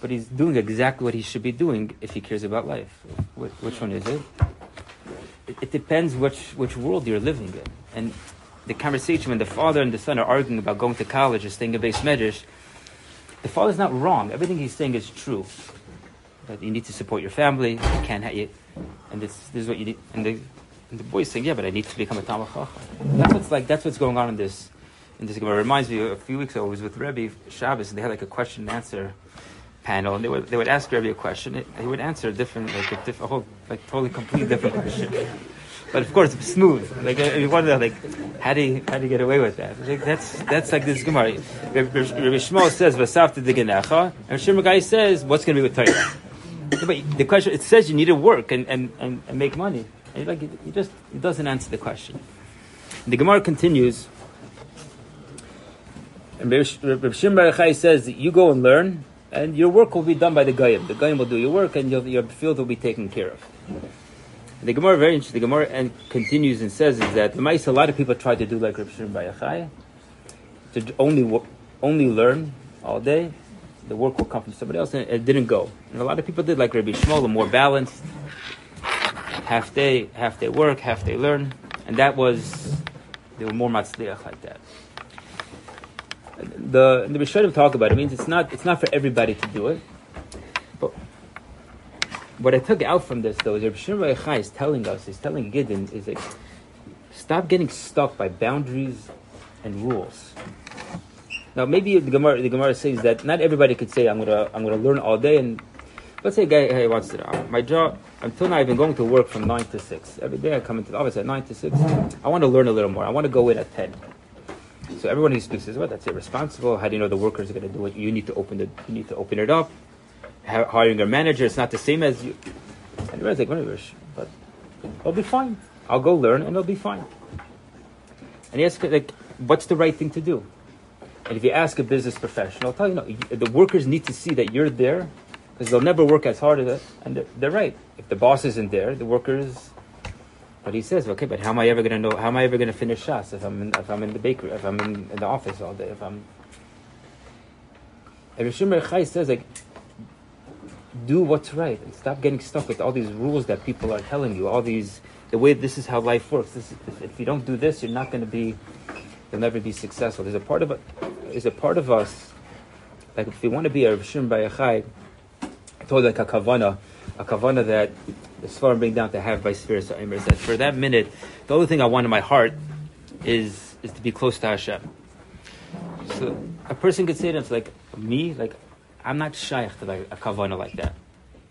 but he's doing exactly what he should be doing if he cares about life. Which, which one is it? it? It depends which, which world you're living in. And the conversation when the father and the son are arguing about going to college or staying in beis medrash, the father's not wrong. Everything he's saying is true. But you need to support your family. You can't have you, and this, this is what you need. And the, and the saying, yeah, but I need to become a Talmud. That's what's like. That's what's going on in this. In this, it reminds me. A few weeks ago, I was with Rebbe Shabbos, and they had like a question and answer panel, and they would they would ask Rebbe a question. It, he would answer a different, like a, diff, a whole, like totally completely different question. But of course, smooth. Like you wonder, like how do you how do you get away with that? Like, that's that's like this Gemara. Rabbi Yishmael says "Vasafta diganecha," and Shimon Guy says, "What's going to be with Torah?" But the question it says you need to work and, and, and, and make money. And like he just he doesn't answer the question. And the Gemara continues. And Rabbi Shimon Bar says that you go and learn, and your work will be done by the Goyim. The Goyim will do your work, and your, your field will be taken care of. And the Gemara, very interesting. The Gemara and continues and says is that the mice, a lot of people try to do like Rabbi Shimon Bar Yochai, to only only learn all day. The work will come from somebody else, and it didn't go. And a lot of people did like Rabbi Yishmael, more balanced, half day, half day work, half day learn, and that was they were more matzliach like that the the Rishonim talk about it means it's not it's not for everybody to do it. But what I took out from this though is Rabbi Shimon Yochai is telling us, he's telling Gideon, is like stop getting stuck by boundaries and rules. Now, maybe the Gemara, the Gemara says that not everybody could say, "I'm gonna, I'm gonna learn all day." And let's say a guy hey, wants to. Uh, my job until now, I've been going to work from nine to six every day. I come into the office at nine to six. I want to learn a little more. I want to go in at ten. So everyone who speaks says, "Well, that's irresponsible. How do you know the workers are going to do it? You need to open the, you need to open it up. Ha- hiring a manager, it's not the same as you." And everyone's like, "Whatever, but I'll be fine. I'll go learn, and it'll be fine." And he asks, like, "What's the right thing to do?" And if you ask a business professional, I'll tell you, no, the workers need to see that you're there because they'll never work as hard as it. And they're, they're right. If the boss isn't there, the workers. But he says, okay, but how am I ever going to know? How am I ever going to finish Shas if I'm in, if I'm in the bakery, if I'm in, in the office all day, if I'm. And Rishon Chai says, like, do what's right and stop getting stuck with all these rules that people are telling you. All these, the way this is how life works. This is, if you don't do this, you're not going to be you'll never be successful. There's a part of there's a part of us, like if you want to be a Rishon Bayachai, I told like a kavana, a kavana that the Svarim bring down to have by Spirit so is that for that minute, the only thing I want in my heart is is to be close to Hashem. So a person could say to himself, like me, like I'm not shaykh to like a kavana like that.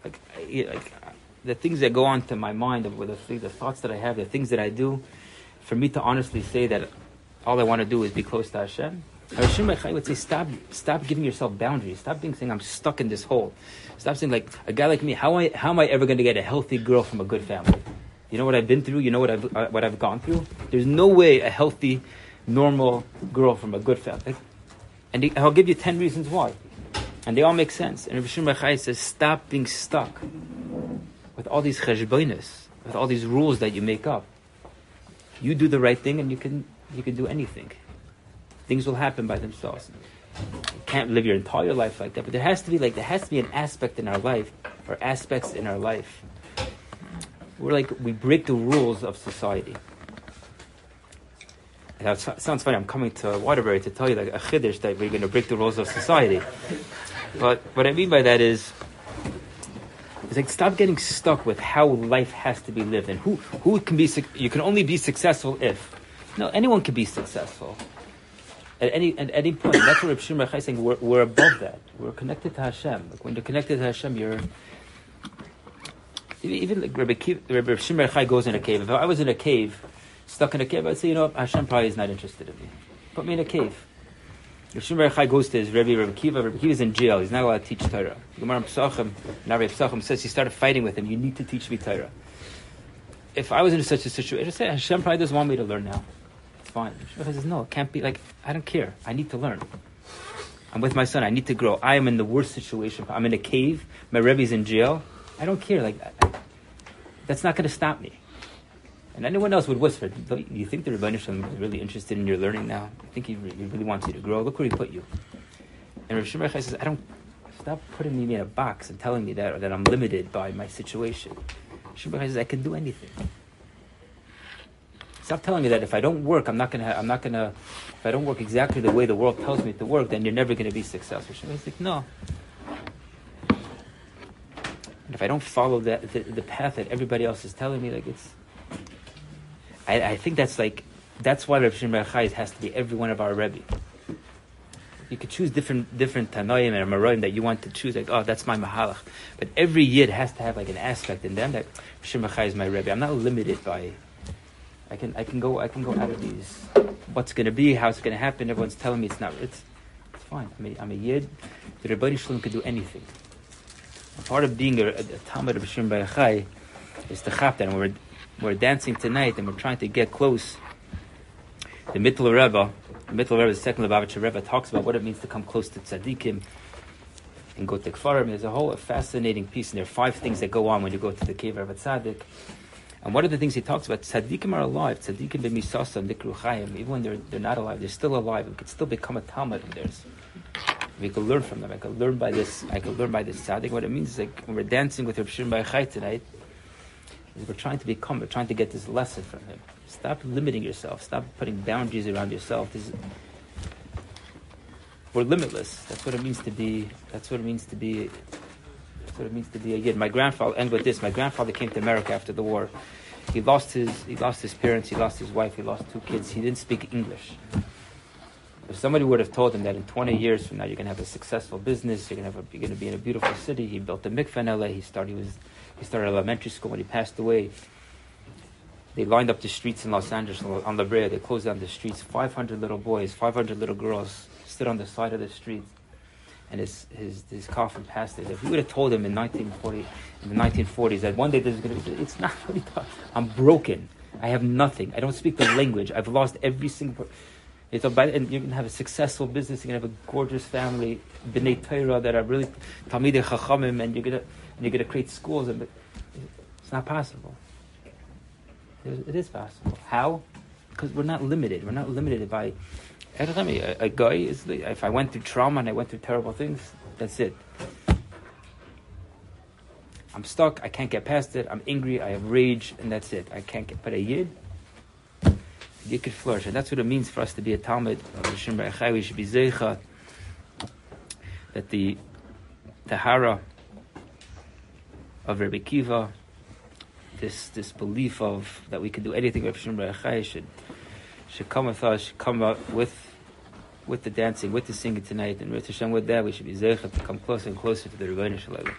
Like, like the things that go on to my mind, the, the, the thoughts that I have, the things that I do, for me to honestly say that all I want to do is be close to Hashem. Hashem would say, stop, stop giving yourself boundaries. Stop being saying, I'm stuck in this hole. Stop saying, like, a guy like me, how, I, how am I ever going to get a healthy girl from a good family? You know what I've been through? You know what I've, uh, what I've gone through? There's no way a healthy, normal girl from a good family. And he, I'll give you 10 reasons why. And they all make sense. And Hashem Echai says, stop being stuck with all these cheshbonis, with all these rules that you make up. You do the right thing and you can you can do anything. Things will happen by themselves. You can't live your entire life like that, but there has to be like there has to be an aspect in our life, or aspects in our life. We're like we break the rules of society. And that sounds funny. I'm coming to Waterbury to tell you like a chiddush that we're going to break the rules of society. But what I mean by that is, it's like stop getting stuck with how life has to be lived and who who can be. You can only be successful if. No, anyone can be successful. At any at any point, that's what Reb Shimon is saying. We're, we're above that. We're connected to Hashem. Like when you're connected to Hashem, you're even- like Rabbi, Kiv, Rabbi Shimon Yochai goes in a cave. If I was in a cave, stuck in a cave, I'd say, you know, Hashem probably is not interested in me. Put me in a cave. Rabbi Shimon Yochai goes to his Rabbi Rabbi Akiva. Rabbi Akiva's in jail. He's not allowed to teach Torah. Gemara Pesachim, Rabbi Pesachim says he started fighting with him. You need to teach me Torah. If I was in such a situation, I'd say Hashem probably doesn't want me to learn now. Fine. Yochai says, no, it can't be like I don't care. I need to learn. I'm with my son. I need to grow. I am in the worst situation. I'm in a cave. My Rebbe's in jail. I don't care. Like I- that's not going to stop me. And anyone else would whisper, "Do you think the Shalom is really interested in your learning now? I think he, re- he really wants you to grow. Look where he put you." And Rav Yochai says, "I don't stop putting me in a box and telling me that or that I'm limited by my situation." Yochai says, "I can do anything." Stop telling me that if I don't work, I'm not gonna. Ha- I'm not gonna. If I don't work exactly the way the world tells me to work, then you're never gonna be successful. She's like, no. And if I don't follow that the, the path that everybody else is telling me, like it's. I, I think that's like that's why Rav Shimon has to be every one of our Rebbe. You could choose different different Tanoim and Maroim that you want to choose. Like, oh, that's my Mahalach. But every Yid has to have like an aspect in them that Rav Shimon is my Rebbe. I'm not limited by I can I can go I can go out of these. What's going to be? How's it going to happen? Everyone's telling me it's not. It's it's fine. I'm a, I'm a yid. The Rebbeinu Shalom could do anything. A part of being a, a, a Talmud of Shimon Bar Yochai is to chap that. And we're we're dancing tonight and we're trying to get close. The Mittler Rebbe, the Mittler Rebbe, the second Lubavitcher Rebbe, talks about what it means to come close to tzaddikim and go to Kfarim. There's a whole fascinating piece, and there are five things that go on when you go to the cave of a tzaddik. And one of the things he talks about, tzaddikim are alive. Tzaddikim b'misasa nikru chayim. Even when they're, they're not alive, they're still alive. We could still become a talmud of theirs. We could learn from them. I could learn by this. I could learn by this tzaddik. What it means is like when we're dancing with Rav Shimon Bar Yochai tonight, is we're trying to become. We're trying to get this lesson from him. Stop limiting yourself. Stop putting boundaries around yourself. This is, we're limitless. That's what it means to be. That's what it means to be. What it means to be a yid. My grandfather. End with this. My grandfather came to America after the war. He lost his. He lost his parents. He lost his wife. He lost two kids. He didn't speak English. If somebody would have told him that in 20 years from now you're going to have a successful business, you're going to have a, you're going to be in a beautiful city. He built a mikveh in LA. He started he was he started elementary school when he passed away. They lined up the streets in Los Angeles on La Brea. They closed down the streets. 500 little boys, 500 little girls stood on the side of the street, and his his his coffin passed it. If he would have told him in 1940, in the 1940s that one day this is going to be, it's not what he thought. I'm broken. I have nothing. I don't speak the language. I've lost every single. It's about, and going to have a successful business. Going to have a gorgeous family, b'nei Torah that are really talmidei chachamim, and you're to and you're to create schools. And but it's not possible. It is possible. How? Because we're not limited. We're not limited by. A, a guy is. If I went through trauma and I went through terrible things, that's it. I'm stuck. I can't get past it. I'm angry. I have rage, and that's it. I can't get. But a yid, you could flourish, and that's what it means for us to be a talmid of Rishon Bar We should be zeicha that the tahara of Rabbi Akiva, this this belief of that we can do anything with Bar should should come with us. Should come with with the dancing, with the singing tonight, and with Hashem with that, we should be zeicha to come closer and closer to the Ribbono Shel Olam.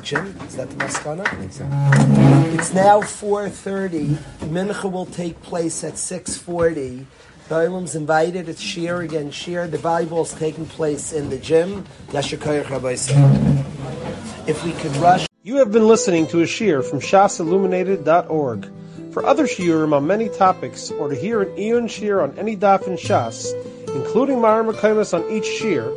The? Is that the maskana? So. It's now 4.30. Mincha will take place at 6.40. Bailam's invited. It's shiur again. Shiur. The volleyball is taking place in the gym. If we could rush. You have been listening to a shiur from shasilluminated.org. For other shiurim on many topics, or to hear an iyun shiur on any daf in Shas, including mareh mekomos on each shiur,